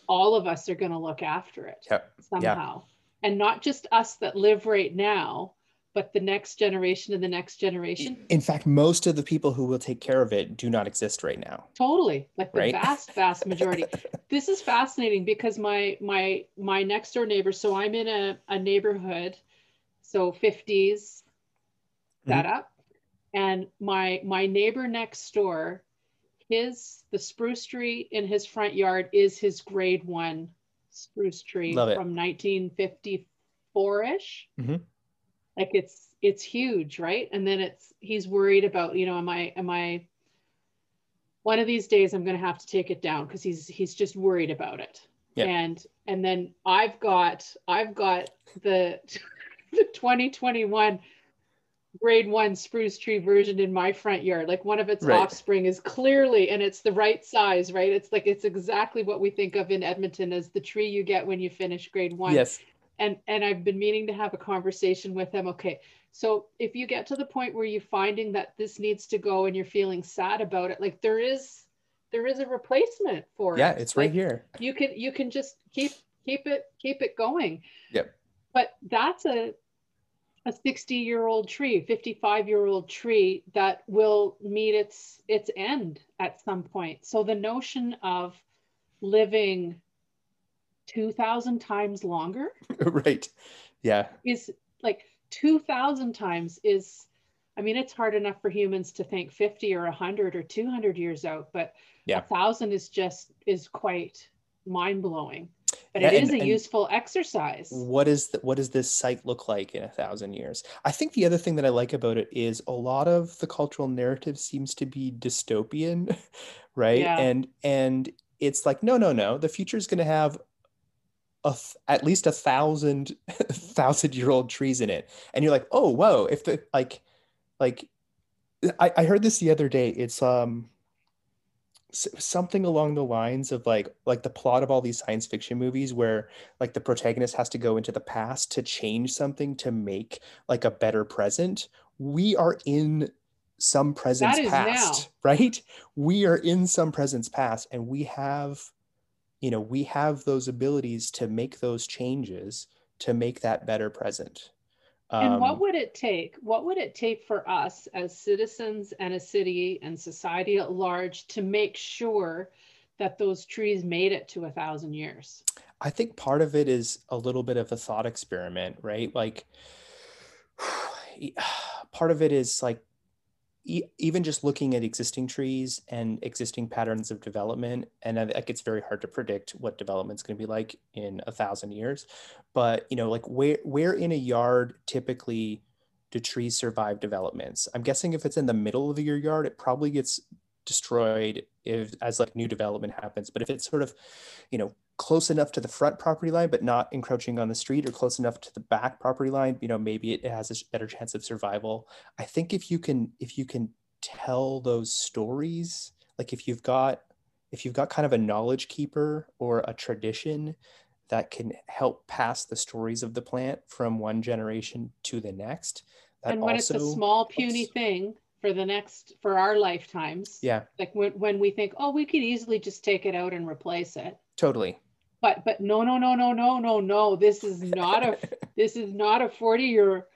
Speaker 1: all of us are going to look after it
Speaker 2: Yep.
Speaker 1: somehow and not just us that live right now but the next generation and the next generation
Speaker 2: in fact most of the people who will take care of it do not exist right now
Speaker 1: totally like the
Speaker 2: Right.
Speaker 1: vast vast majority this is fascinating because my my my next door neighbor so i'm in a, a neighborhood so 50s
Speaker 2: Mhm.
Speaker 1: up and my my neighbor next door his the spruce tree in his front yard is his grade one spruce tree from 1954ish
Speaker 2: Mhm.
Speaker 1: like it's it's huge right and then it's he's worried about you know am i am i one of these days i'm going to have to take it down because he's he's just worried about it
Speaker 2: Yeah.
Speaker 1: and and then i've got i've got the the 2021 grade one spruce tree version in my front yard like one of its
Speaker 2: Right.
Speaker 1: offspring is clearly and it's the right size right it's like it's exactly what we think of in edmonton as the tree you get when you finish grade one
Speaker 2: yes
Speaker 1: and and I've been meaning to have a conversation with him. Okay, so if you get to the point where you're finding that this needs to go and you're feeling sad about it, like there is there is a replacement for
Speaker 2: yeah
Speaker 1: it.
Speaker 2: it's right here
Speaker 1: You can you can just keep keep it keep it going.
Speaker 2: Yep.
Speaker 1: But that's a a 60 year old tree, 55 year old tree that will meet its its end at some point. So the notion of living 2000 times longer
Speaker 2: right yeah
Speaker 1: is like 2000 times is i mean it's hard enough for humans to think 50 or 100 or 200 years out but
Speaker 2: Yeah.
Speaker 1: a thousand is just is quite mind-blowing. But
Speaker 2: Yeah,
Speaker 1: it is
Speaker 2: and-
Speaker 1: a
Speaker 2: and-
Speaker 1: useful exercise.
Speaker 2: What is the, what does this site look like in a thousand years? I think the other thing that i like about it is a lot of the cultural narrative seems to be dystopian right?
Speaker 1: Yeah.
Speaker 2: and and it's like no no no. The future is going to have th- at least a thousand thousand year old trees in it. And you're like oh whoa if the like like I, I heard this the other day. It's um something along the lines of like like the plot of all these science fiction movies where like the protagonist has to go into the past to change something to make like a better present. We are in some presence past
Speaker 1: now.
Speaker 2: right? We are in some presence past and we have you know we have those abilities to make those changes to make that better present
Speaker 1: and what
Speaker 2: Um,
Speaker 1: would it take what would it take for us as citizens and a city and society at large to make sure that those trees made it to a thousand years
Speaker 2: I think part of it is a little bit of a thought experiment, right? Like, part of it is like even just looking at existing trees and existing patterns of development. And like it's very hard to predict what development's going to be like in a thousand years. But you know, like where where in a yard typically do trees survive developments? I'm guessing if it's in the middle of your yard, it probably gets destroyed if as like new development happens. But if it's sort of, you know, close enough to the front property line but not encroaching on the street or close enough to the back property line you know maybe it has a better chance of survival. I think if you can if you can tell those stories like if you've got if you've got kind of a knowledge keeper or a tradition that can help pass the stories of the plant from one generation to the next that
Speaker 1: and when
Speaker 2: also
Speaker 1: it's a small puny thing for the next for our lifetimes
Speaker 2: yeah.
Speaker 1: like when, when we think oh we could easily just take it out and replace it.
Speaker 2: Totally
Speaker 1: but but no no no no no no no. This is not a this is not a 40 year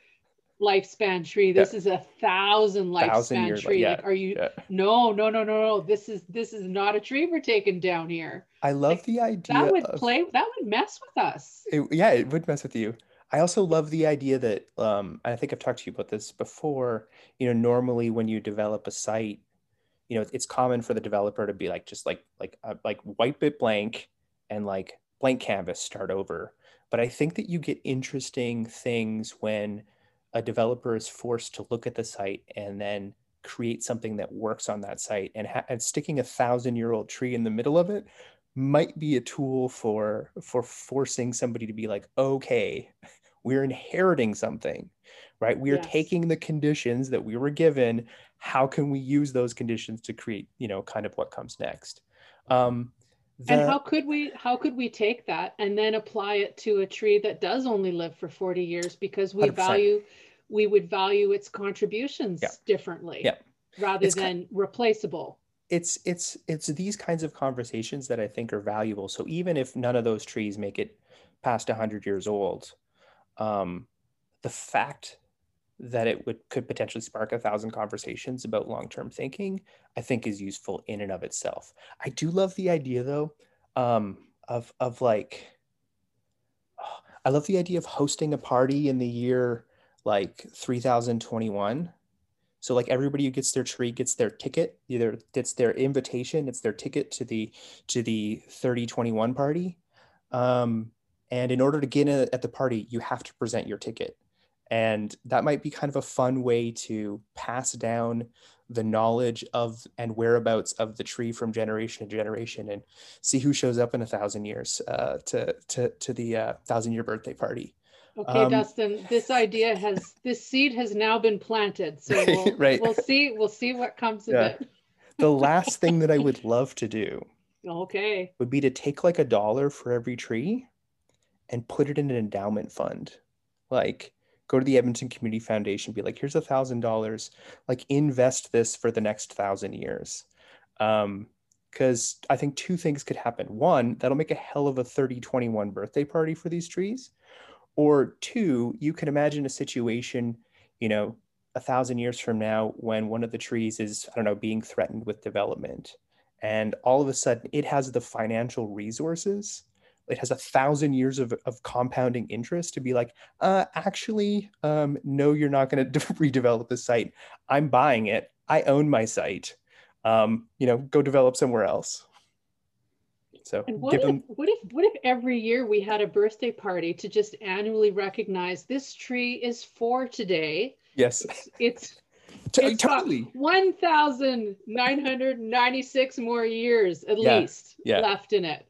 Speaker 1: lifespan tree. This is a thousand
Speaker 2: Thousand
Speaker 1: lifespan
Speaker 2: year li-
Speaker 1: tree.
Speaker 2: Yeah,
Speaker 1: like are you
Speaker 2: yeah.
Speaker 1: no no no no no. This is this is not a tree we're taking down here.
Speaker 2: I love
Speaker 1: Like,
Speaker 2: the idea
Speaker 1: that would
Speaker 2: of-
Speaker 1: play that would mess with us.
Speaker 2: It, yeah, it would mess with you. I also love the idea that um, I think I've talked to you about this before. You know, normally when you develop a site, you know, it's common for the developer to be like just like like uh, like wipe it blank and like blank canvas, start over. But I think that you get interesting things when a developer is forced to look at the site and then create something that works on that site and, ha- and sticking a thousand year old tree in the middle of it might be a tool for for forcing somebody to be like okay we're inheriting something right we are yes. taking the conditions that we were given how can we use those conditions to create you know kind of what comes next um,
Speaker 1: the, and how could we how could we take that and then apply it to a tree that does only live for 40 years because we 100%. value we would value its contributions yeah. differently
Speaker 2: yeah.
Speaker 1: rather it's than replaceable
Speaker 2: it's it's it's these kinds of conversations that i think are valuable so even if none of those trees make it past 100 years old um, the fact that it would could potentially spark a thousand conversations about long-term thinking i think is useful in and of itself. I do love the idea though um, of of like oh, i love the idea of hosting a party in the year like 3021 so like everybody who gets their tree gets their ticket either it's their invitation it's their ticket to the to the 3021 party. Um, and in order to get in at the party you have to present your ticket and that might be kind of a fun way to pass down the knowledge of and whereabouts of the tree from generation to generation and see who shows up in a thousand years uh, to, to, to the uh, thousand year birthday party.
Speaker 1: Okay, um, Dustin, this idea has, this seed has now been planted. So we'll, right. we'll see, we'll see what comes of it.
Speaker 2: the last thing that I would love to do
Speaker 1: okay
Speaker 2: would be to take like a dollar for every tree and put it in an endowment fund. Like go to the Edmonton Community Foundation, be like, here's a thousand dollars, like invest this for the next thousand years. Um, because I think two things could happen. One, that'll make a hell of a 3021 birthday party for these trees. Or two, you can imagine a situation, you know, a thousand years from now when one of the trees is, I don't know, being threatened with development. And all of a sudden it has the financial resources it has a thousand years of, of compounding interest to be like, uh, actually, um, no, you're not going to redevelop the site. I'm buying it. I own my site. Um, you know, go develop somewhere else. So
Speaker 1: and what if, what if what if every year we had a birthday party to just annually recognize this tree is for today?
Speaker 2: Yes.
Speaker 1: It's, it's totally 1,996 more years at yeah. least yeah. left in it.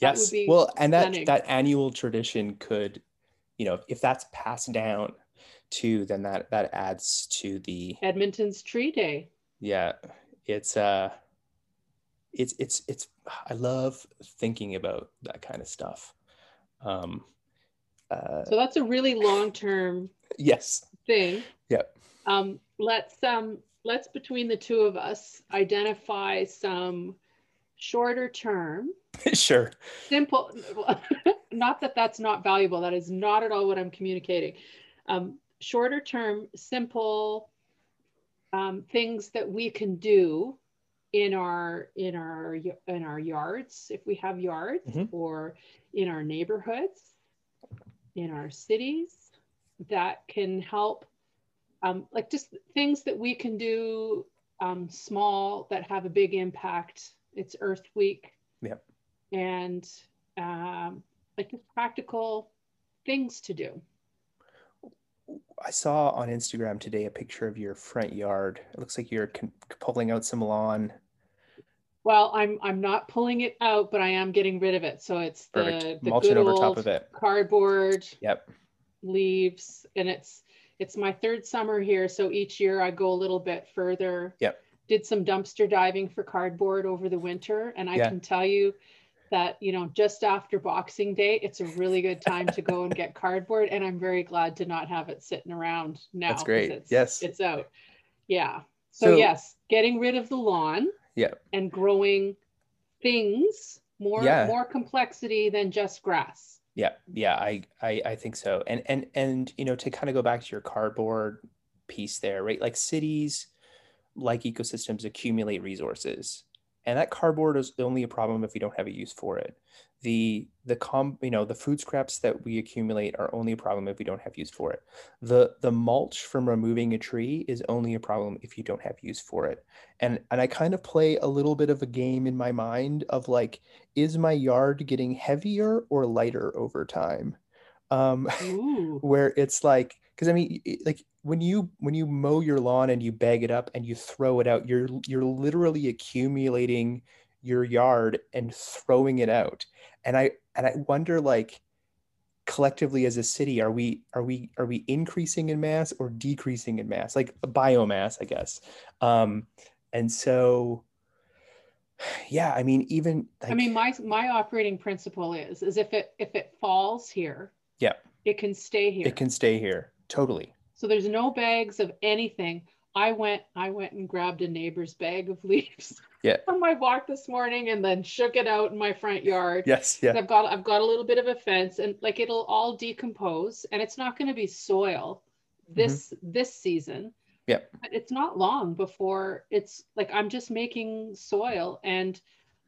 Speaker 2: Yes. Well, and that stunning. that annual tradition could, you know, if that's passed down to then that that adds to the
Speaker 1: Edmonton's Tree Day.
Speaker 2: Yeah. It's uh it's it's it's I love thinking about that kind of stuff. Um
Speaker 1: uh, so that's a really long term
Speaker 2: yes
Speaker 1: thing.
Speaker 2: Yep.
Speaker 1: Um let's um let's between the two of us identify some shorter term.
Speaker 2: Sure.
Speaker 1: Simple not that that's not valuable that is not at all what i'm communicating. Um, shorter term simple um, things that we can do in our in our in our yards if we have yards mm-hmm. or in our neighborhoods in our cities that can help um, like just things that we can do um, small that have a big impact it's Earth Week.
Speaker 2: Yep.
Speaker 1: And um, like just practical things to do.
Speaker 2: I saw on Instagram today a picture of your front yard. It looks like you're pulling out some lawn.
Speaker 1: Well, I'm I'm not pulling it out, but I am getting rid of it. So it's the, the
Speaker 2: mulching over top of it,
Speaker 1: cardboard.
Speaker 2: Yep.
Speaker 1: Leaves, and it's it's my third summer here, so each year I go a little bit further.
Speaker 2: Yep
Speaker 1: did some dumpster diving for cardboard over the winter and i yeah. can tell you that you know just after boxing day it's a really good time to go and get cardboard and i'm very glad to not have it sitting around now
Speaker 2: that's great.
Speaker 1: it's,
Speaker 2: yes.
Speaker 1: it's out. Yeah. So, so, yes getting rid of the lawn
Speaker 2: yeah.
Speaker 1: and growing things more yeah. more complexity than just grass.
Speaker 2: Yeah. Yeah I, I i think so. And and and you know to kind of go back to your cardboard piece there right? Like cities like ecosystems accumulate resources. And that cardboard is only a problem if we don't have a use for it. The the com you know the food scraps that we accumulate are only a problem if we don't have use for it. The the mulch from removing a tree is only a problem if you don't have use for it. And and i kind of play a little bit of a game in my mind of like is my yard getting heavier or lighter over time? Um where it's like because I mean, like when you when you mow your lawn and you bag it up and you throw it out, you're you're literally accumulating your yard and throwing it out. And I and I wonder like collectively as a city are we are we are we increasing in mass or decreasing in mass? Like biomass i guess. Um and so yeah i mean even
Speaker 1: like, i mean my my operating principle is is if it if it falls here
Speaker 2: yeah.
Speaker 1: it can stay here.
Speaker 2: it can stay here totally.
Speaker 1: So there's no bags of anything. I went i went and grabbed a neighbor's bag of leaves
Speaker 2: yeah.
Speaker 1: on my walk this morning and then shook it out in my front yard.
Speaker 2: Yes yeah.
Speaker 1: I've got i've got a little bit of a fence and like it'll all decompose and it's not going to be soil this mm-hmm. this season.
Speaker 2: Yeah
Speaker 1: but it's not long before it's like i'm just making soil and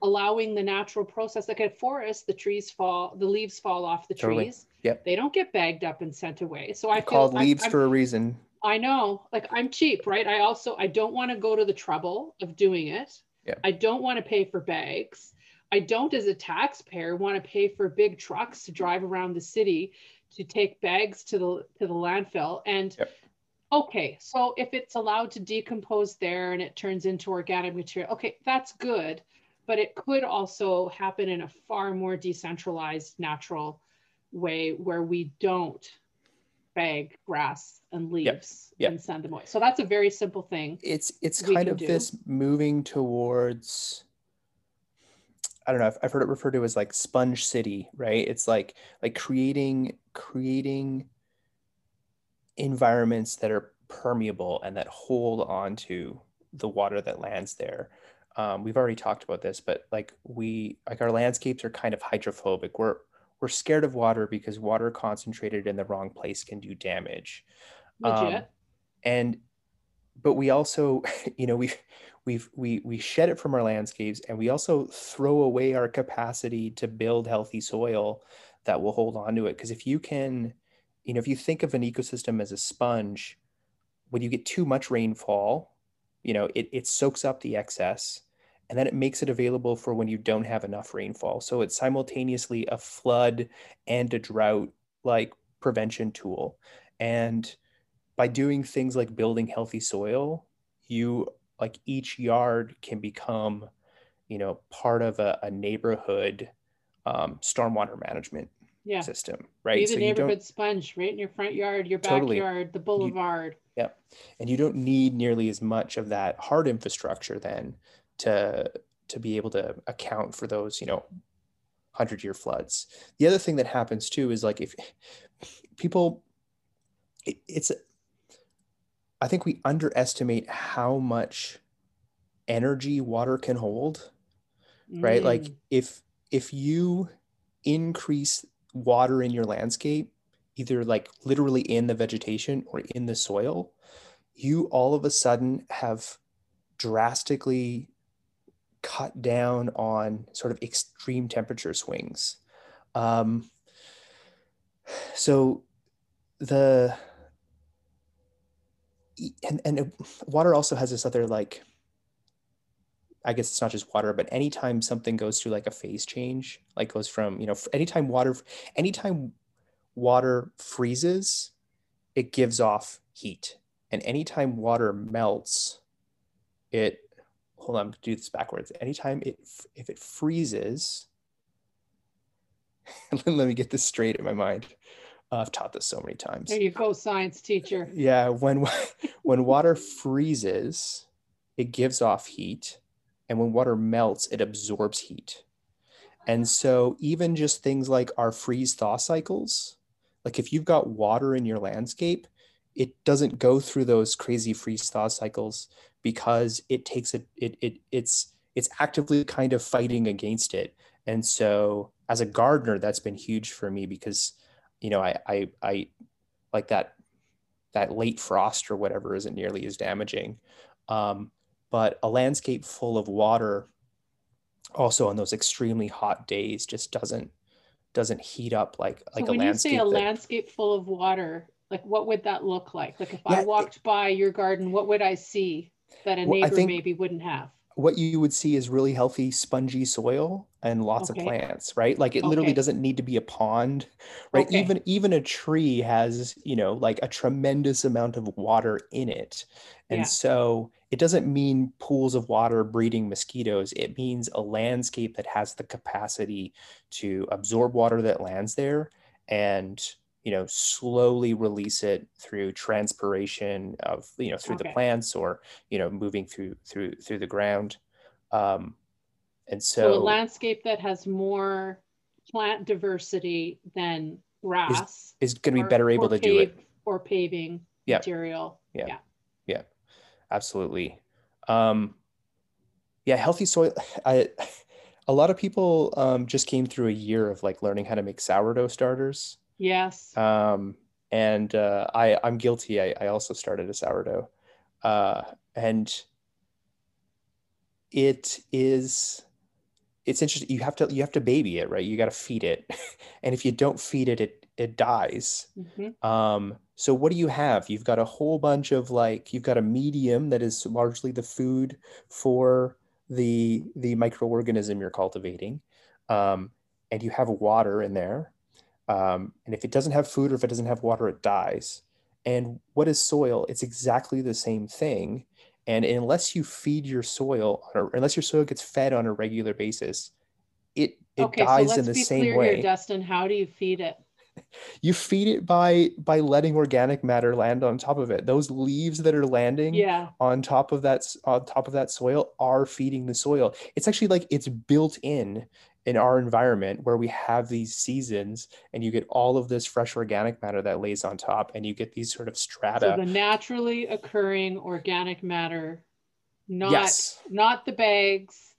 Speaker 1: allowing the natural process like at forest the trees fall the leaves fall off the totally. trees
Speaker 2: yep
Speaker 1: they don't get bagged up and sent away so i feel
Speaker 2: called leaves I'm, for a reason
Speaker 1: i know like i'm cheap right i also i don't want to go to the trouble of doing it
Speaker 2: yeah.
Speaker 1: I don't want to pay for bags. I don't, as a taxpayer, want to pay for big trucks to drive around the city to take bags to the to the landfill. And
Speaker 2: yep.
Speaker 1: okay, so if it's allowed to decompose there and it turns into organic material, okay, that's good. But it could also happen in a far more decentralized, natural way where we don't bag grass and leaves
Speaker 2: yep. Yep.
Speaker 1: and send them away. So that's a very simple thing.
Speaker 2: It's it's kind of do. this moving towards I don't know. I've, I've heard it referred to as like sponge city, right? It's like like creating creating environments that are permeable and that hold on to the water that lands there. Um, we've already talked about this, but like we like our landscapes are kind of hydrophobic. We're we're scared of water because water concentrated in the wrong place can do damage.
Speaker 1: Legit. Um,
Speaker 2: and but we also, you know, we've we've we we shed it from our landscapes and we also throw away our capacity to build healthy soil that will hold on to it. Because if you can, you know, if you think of an ecosystem as a sponge, when you get too much rainfall, you know, it, it soaks up the excess and then it makes it available for when you don't have enough rainfall. So it's simultaneously a flood and a drought like prevention tool. And by doing things like building healthy soil, you like each yard can become, you know, part of a, a neighborhood um, stormwater management
Speaker 1: yeah.
Speaker 2: system, right?
Speaker 1: Be the so neighborhood sponge right in your front yard, your totally, backyard, the boulevard.
Speaker 2: Yeah. And you don't need nearly as much of that hard infrastructure then to to be able to account for those you know hundred year floods. The other thing that happens too is like if people, it, it's I think we underestimate how much energy water can hold. Mm. Right, like mm. if if you increase water in your landscape, either like literally in the vegetation or in the soil, you all of a sudden have drastically cut down on sort of extreme temperature swings. Um, so the and and water also has this other like I guess it's not just water, but anytime something goes through like a phase change, like goes from, you know, anytime water, anytime water freezes, it gives off heat. And anytime water melts, it hold on, do this backwards. Anytime it, if it freezes, let me get this straight in my mind. Uh, I've taught this so many times.
Speaker 1: There you go, science teacher.
Speaker 2: Yeah, when when water freezes, it gives off heat, and when water melts, it absorbs heat. And so even just things like our freeze thaw cycles, like if you've got water in your landscape, it doesn't go through those crazy freeze thaw cycles because it takes it it, it it's it's actively kind of fighting against it. And so as a gardener that's been huge for me because you know i i, I like that that late frost or whatever isn't nearly as damaging. Um, but a landscape full of water also on those extremely hot days just doesn't doesn't heat up like like
Speaker 1: so when
Speaker 2: a landscape
Speaker 1: you say a
Speaker 2: that,
Speaker 1: landscape full of water like what would that look like like if yeah, i walked it, by your garden what would i see that a neighbor well, maybe wouldn't have
Speaker 2: what you would see is really healthy, spongy soil and lots
Speaker 1: Okay.
Speaker 2: of plants, right? Like it literally
Speaker 1: Okay.
Speaker 2: doesn't need to be a pond, right?
Speaker 1: Okay.
Speaker 2: Even even a tree has, you know, like a tremendous amount of water in it. And
Speaker 1: Yeah.
Speaker 2: so it doesn't mean pools of water breeding mosquitoes. It means a landscape that has the capacity to absorb water that lands there and you know slowly release it through transpiration of you know through the plants or you know moving through through through the ground um and
Speaker 1: So a landscape that has more plant diversity than grass
Speaker 2: is going to be better able to do it
Speaker 1: Or paving
Speaker 2: Yeah.
Speaker 1: material.
Speaker 2: Yeah.
Speaker 1: Yeah.
Speaker 2: Absolutely. Um yeah healthy soil i a lot of people um just came through a year of like learning how to make sourdough starters.
Speaker 1: Yes.
Speaker 2: um and uh i i'm guilty. I, I also started a sourdough. Uh and it is it's interesting. You have to you have to baby it right? You got to feed it. And if you don't feed it it it dies.
Speaker 1: Mhm.
Speaker 2: um so what do you have you've got a whole bunch of like you've got a medium that is largely the food for the the microorganism you're cultivating um and you have water in there um and if it doesn't have food or if it doesn't have water it dies and what is soil it's exactly the same thing and unless you feed your soil or unless your soil gets fed on a regular basis it it
Speaker 1: Okay, so
Speaker 2: dies
Speaker 1: let's
Speaker 2: in the
Speaker 1: be
Speaker 2: same
Speaker 1: clear
Speaker 2: way
Speaker 1: here, Dustin. How do you feed it?
Speaker 2: you feed it by by letting organic matter land on top of it. Those leaves that are landing
Speaker 1: Yeah.
Speaker 2: on top of that on top of that soil are feeding the soil. It's actually like it's built in in our environment where we have these seasons and you get all of this fresh organic matter that lays on top and you get these sort of strata.
Speaker 1: So the naturally occurring organic matter, not
Speaker 2: yes.
Speaker 1: not the bags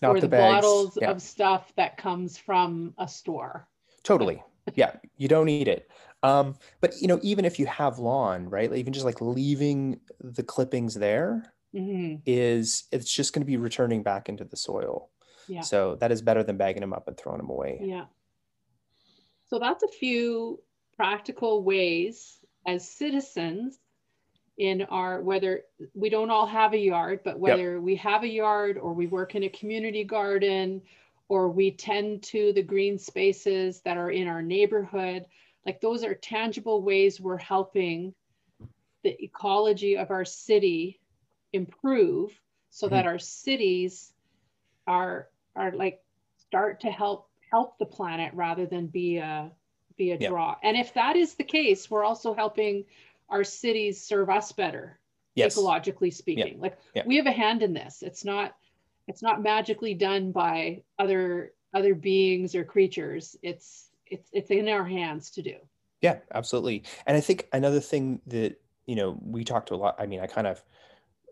Speaker 2: not
Speaker 1: or
Speaker 2: the,
Speaker 1: the, bottles
Speaker 2: yeah.
Speaker 1: of stuff that comes from a store.
Speaker 2: totally yeah you don't need it um but you know even if you have lawn right even just like leaving the clippings there
Speaker 1: hmm
Speaker 2: is it's just going to be returning back into the soil.
Speaker 1: Yeah.
Speaker 2: So that is better than bagging them up and throwing them away.
Speaker 1: Yeah. So that's a few practical ways as citizens in our whether we don't all have a yard, but whether we have a yard or we work in a community garden or we tend to the green spaces that are in our neighborhood, like those are tangible ways we're helping the ecology of our city improve so that mm-hmm. our cities are are like start to help help the planet rather than be a be a
Speaker 2: Yeah.
Speaker 1: draw. And if that is the case, we're also helping our cities serve us better,
Speaker 2: Yes.
Speaker 1: ecologically speaking. Like
Speaker 2: Yeah.
Speaker 1: we have a hand in this. It's not it's not magically done by other other beings or creatures. It's it's it's in our hands to do.
Speaker 2: Yeah, absolutely. And I think another thing that, you know, we talked a lot, I mean, I kind of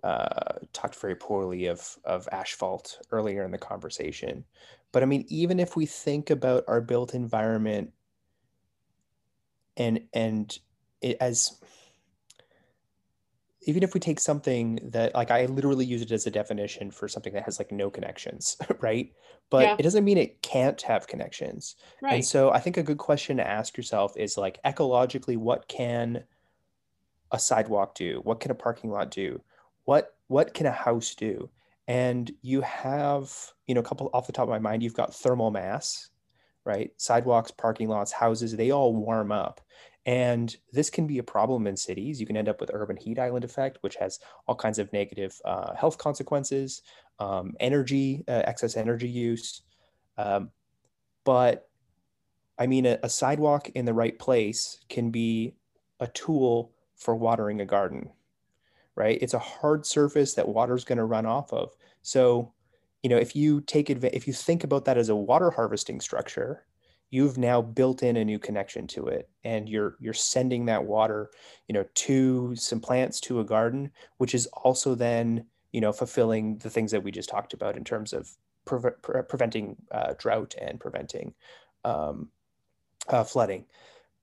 Speaker 2: uh, talked very poorly of of asphalt earlier in the conversation. But I mean, even if we think about our built environment and and it as even if we take something that like I literally use it as a definition for something that has like no connections, right? But
Speaker 1: Yeah.
Speaker 2: it doesn't mean it can't have connections.
Speaker 1: Right.
Speaker 2: And so I think a good question to ask yourself is like ecologically, what can a sidewalk do? What can a parking lot do? What what can a house do? And you have, you know, a couple off the top of my mind, you've got thermal mass, right? Sidewalks, parking lots, houses, they all warm up. And this can be a problem in cities. You can end up with urban heat island effect, which has all kinds of negative uh, health consequences, um, energy, uh, excess energy use. Um, but I mean, a, a sidewalk in the right place can be a tool for watering a garden, right? It's a hard surface that water's going to run off of. So, you know, if you take advantage, if you think about that as a water harvesting structure, you've now built in a new connection to it, and you're you're sending that water, you know, to some plants, to a garden, which is also then, you know, fulfilling the things that we just talked about in terms of preve- pre- preventing uh, drought and preventing um, uh, flooding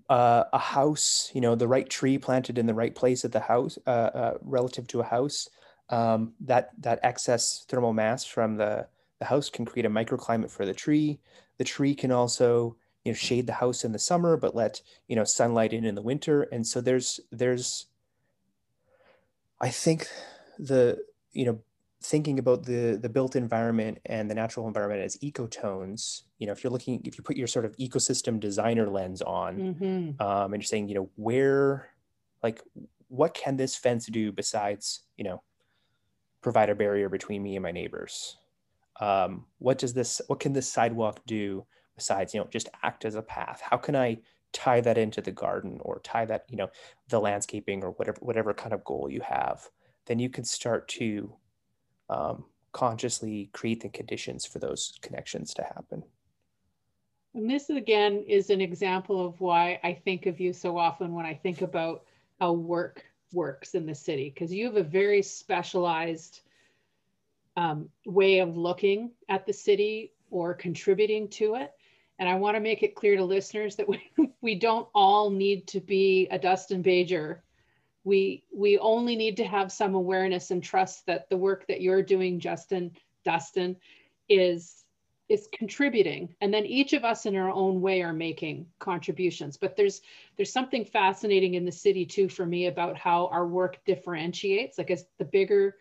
Speaker 2: uh, a house, you know, the right tree planted in the right place at the house, uh, uh, relative to a house, um, that that excess thermal mass from the the house can create a microclimate for the tree. The tree can also, you know, shade the house in the summer, but let you know sunlight in in the winter. And so there's there's, I think, the you know thinking about the the built environment and the natural environment as ecotones you know if you're looking if you put your sort of ecosystem designer lens on
Speaker 1: Mhm.
Speaker 2: um, and you're saying you know where like what can this fence do besides you know provide a barrier between me and my neighbors um, what does this what can this sidewalk do besides you know just act as a path how can i tie that into the garden or tie that you know the landscaping or whatever whatever kind of goal you have then you can start to um, consciously create the conditions for those connections to happen.
Speaker 1: And this again is an example of why I think of you so often when I think about how work works in the city, because you have a very specialized um, way of looking at the city or contributing to it. And I want to make it clear to listeners that we, we don't all need to be a Dustin Bajer. We we only need to have some awareness and trust that the work that you're doing justin dustin is is contributing. And then each of us in our own way are making contributions. But there's there's something fascinating in the city too for me about how our work differentiates. Like as the bigger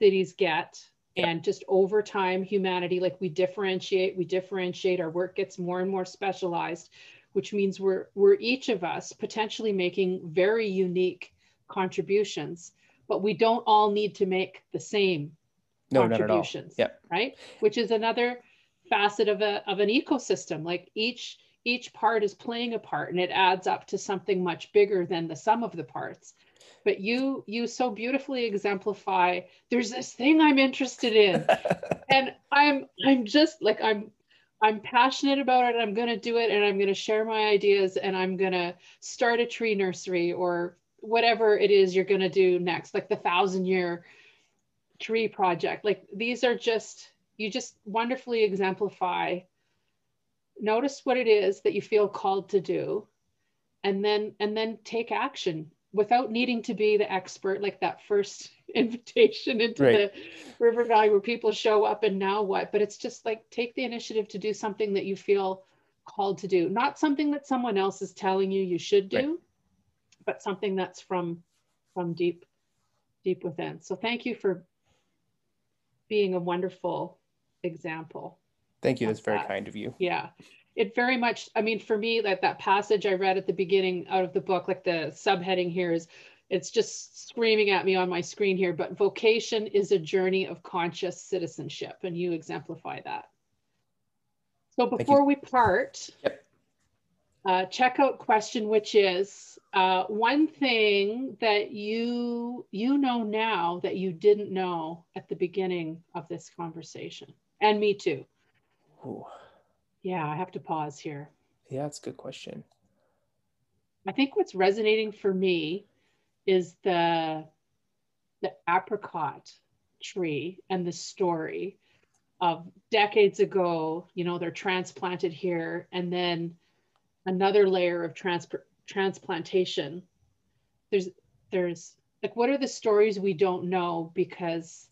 Speaker 1: cities get and just over time humanity like we differentiate we differentiate our work gets more and more specialized which means we're we're each of us potentially making very unique contributions, but we don't all need to make the same
Speaker 2: no,
Speaker 1: contributions.
Speaker 2: Yep.
Speaker 1: Right. Which is another facet of a of an ecosystem. Like each each part is playing a part and it adds up to something much bigger than the sum of the parts but you you so beautifully exemplify there's this thing i'm interested in and i'm i'm just like i'm i'm passionate about it i'm going to do it and i'm going to share my ideas and i'm going to start a tree nursery or whatever it is you're going to do next, like the thousand year tree project. Like these are just, you just wonderfully exemplify. Notice what it is that you feel called to do and then and then take action without needing to be the expert like that first invitation into right. the river valley where people show up and now what but it's just like take the initiative to do something that you feel called to do not something that someone else is telling you you should do right but something that's from from deep deep within. So thank you for being a wonderful example.
Speaker 2: Thank you. That's very that. kind of you.
Speaker 1: Yeah. It very much, I mean, for me, like that passage I read at the beginning out of the book, like the subheading here is it's just screaming at me on my screen here, but vocation is a journey of conscious citizenship. And you exemplify that. So before we part, yep. uh, check out question, which is uh, one thing that you you know now that you didn't know at the beginning of this conversation, and me too. Ooh. Yeah, I have to pause here.
Speaker 2: Yeah, that's a good question.
Speaker 1: I think what's resonating for me is the the apricot tree and the story of decades ago. You know, they're transplanted here, and then another layer of transport transplantation there's there's like what are the stories we don't know because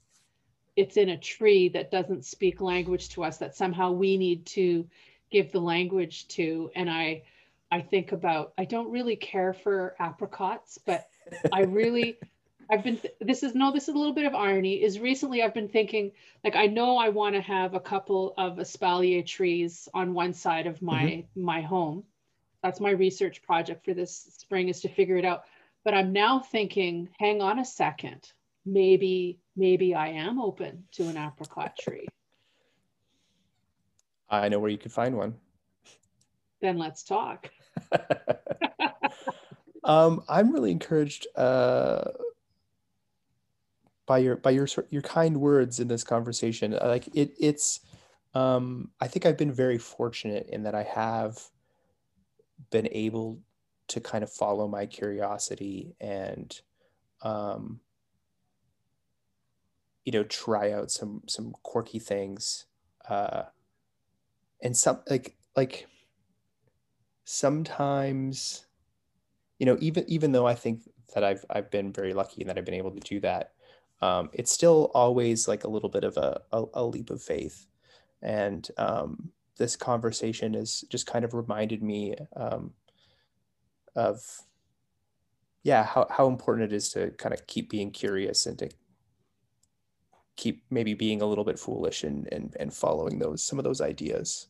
Speaker 1: it's in a tree that doesn't speak language to us that somehow we need to give the language to. And i i think about i don't really care for apricots but i really i've been th- this is no this is a little bit of irony is recently i've been thinking like i know i want to have a couple of espalier trees on one side of my mm-hmm. my home. That's my research project for this spring is to figure it out. But i'm now thinking hang on a second maybe maybe i am open to an apricot tree.
Speaker 2: I know where you could find one.
Speaker 1: Then let's talk.
Speaker 2: Um, i'm really encouraged uh, by your by your your kind words in this conversation. Like it it's um, i think i've been very fortunate in that i have been able to kind of follow my curiosity and um, you know try out some some quirky things uh, and some like like sometimes you know even even though i think that i've i've been very lucky and that i've been able to do that um, it's still always like a little bit of a, a, a leap of faith. And um, this conversation has just kind of reminded me um, of yeah how, how important it is to kind of keep being curious and to keep maybe being a little bit foolish and and and following those some of those ideas.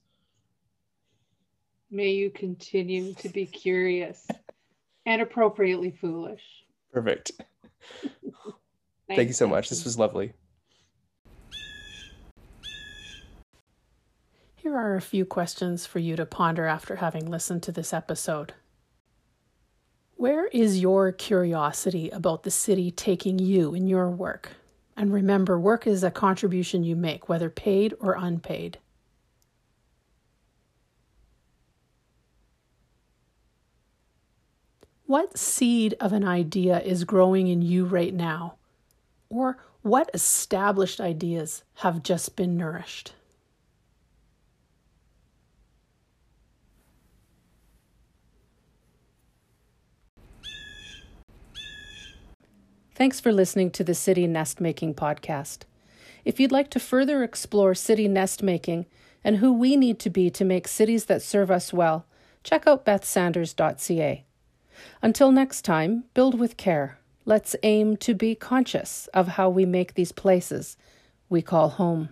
Speaker 3: May you continue to be curious and appropriately foolish.
Speaker 2: Perfect. Thank you so much. This was lovely.
Speaker 1: Here are a few questions for you to ponder after having listened to this episode. Where is your curiosity about the city taking you in your work? And remember, work is a contribution you make, whether paid or unpaid. What seed of an idea is growing in you right now? Or what established ideas have just been nourished? Thanks for listening to the City Nest Making podcast. If you'd like to further explore city nest making and who we need to be to make cities that serve us well, check out bethsanders.ca. Until next time, build with care. Let's aim to be conscious of how we make these places we call home.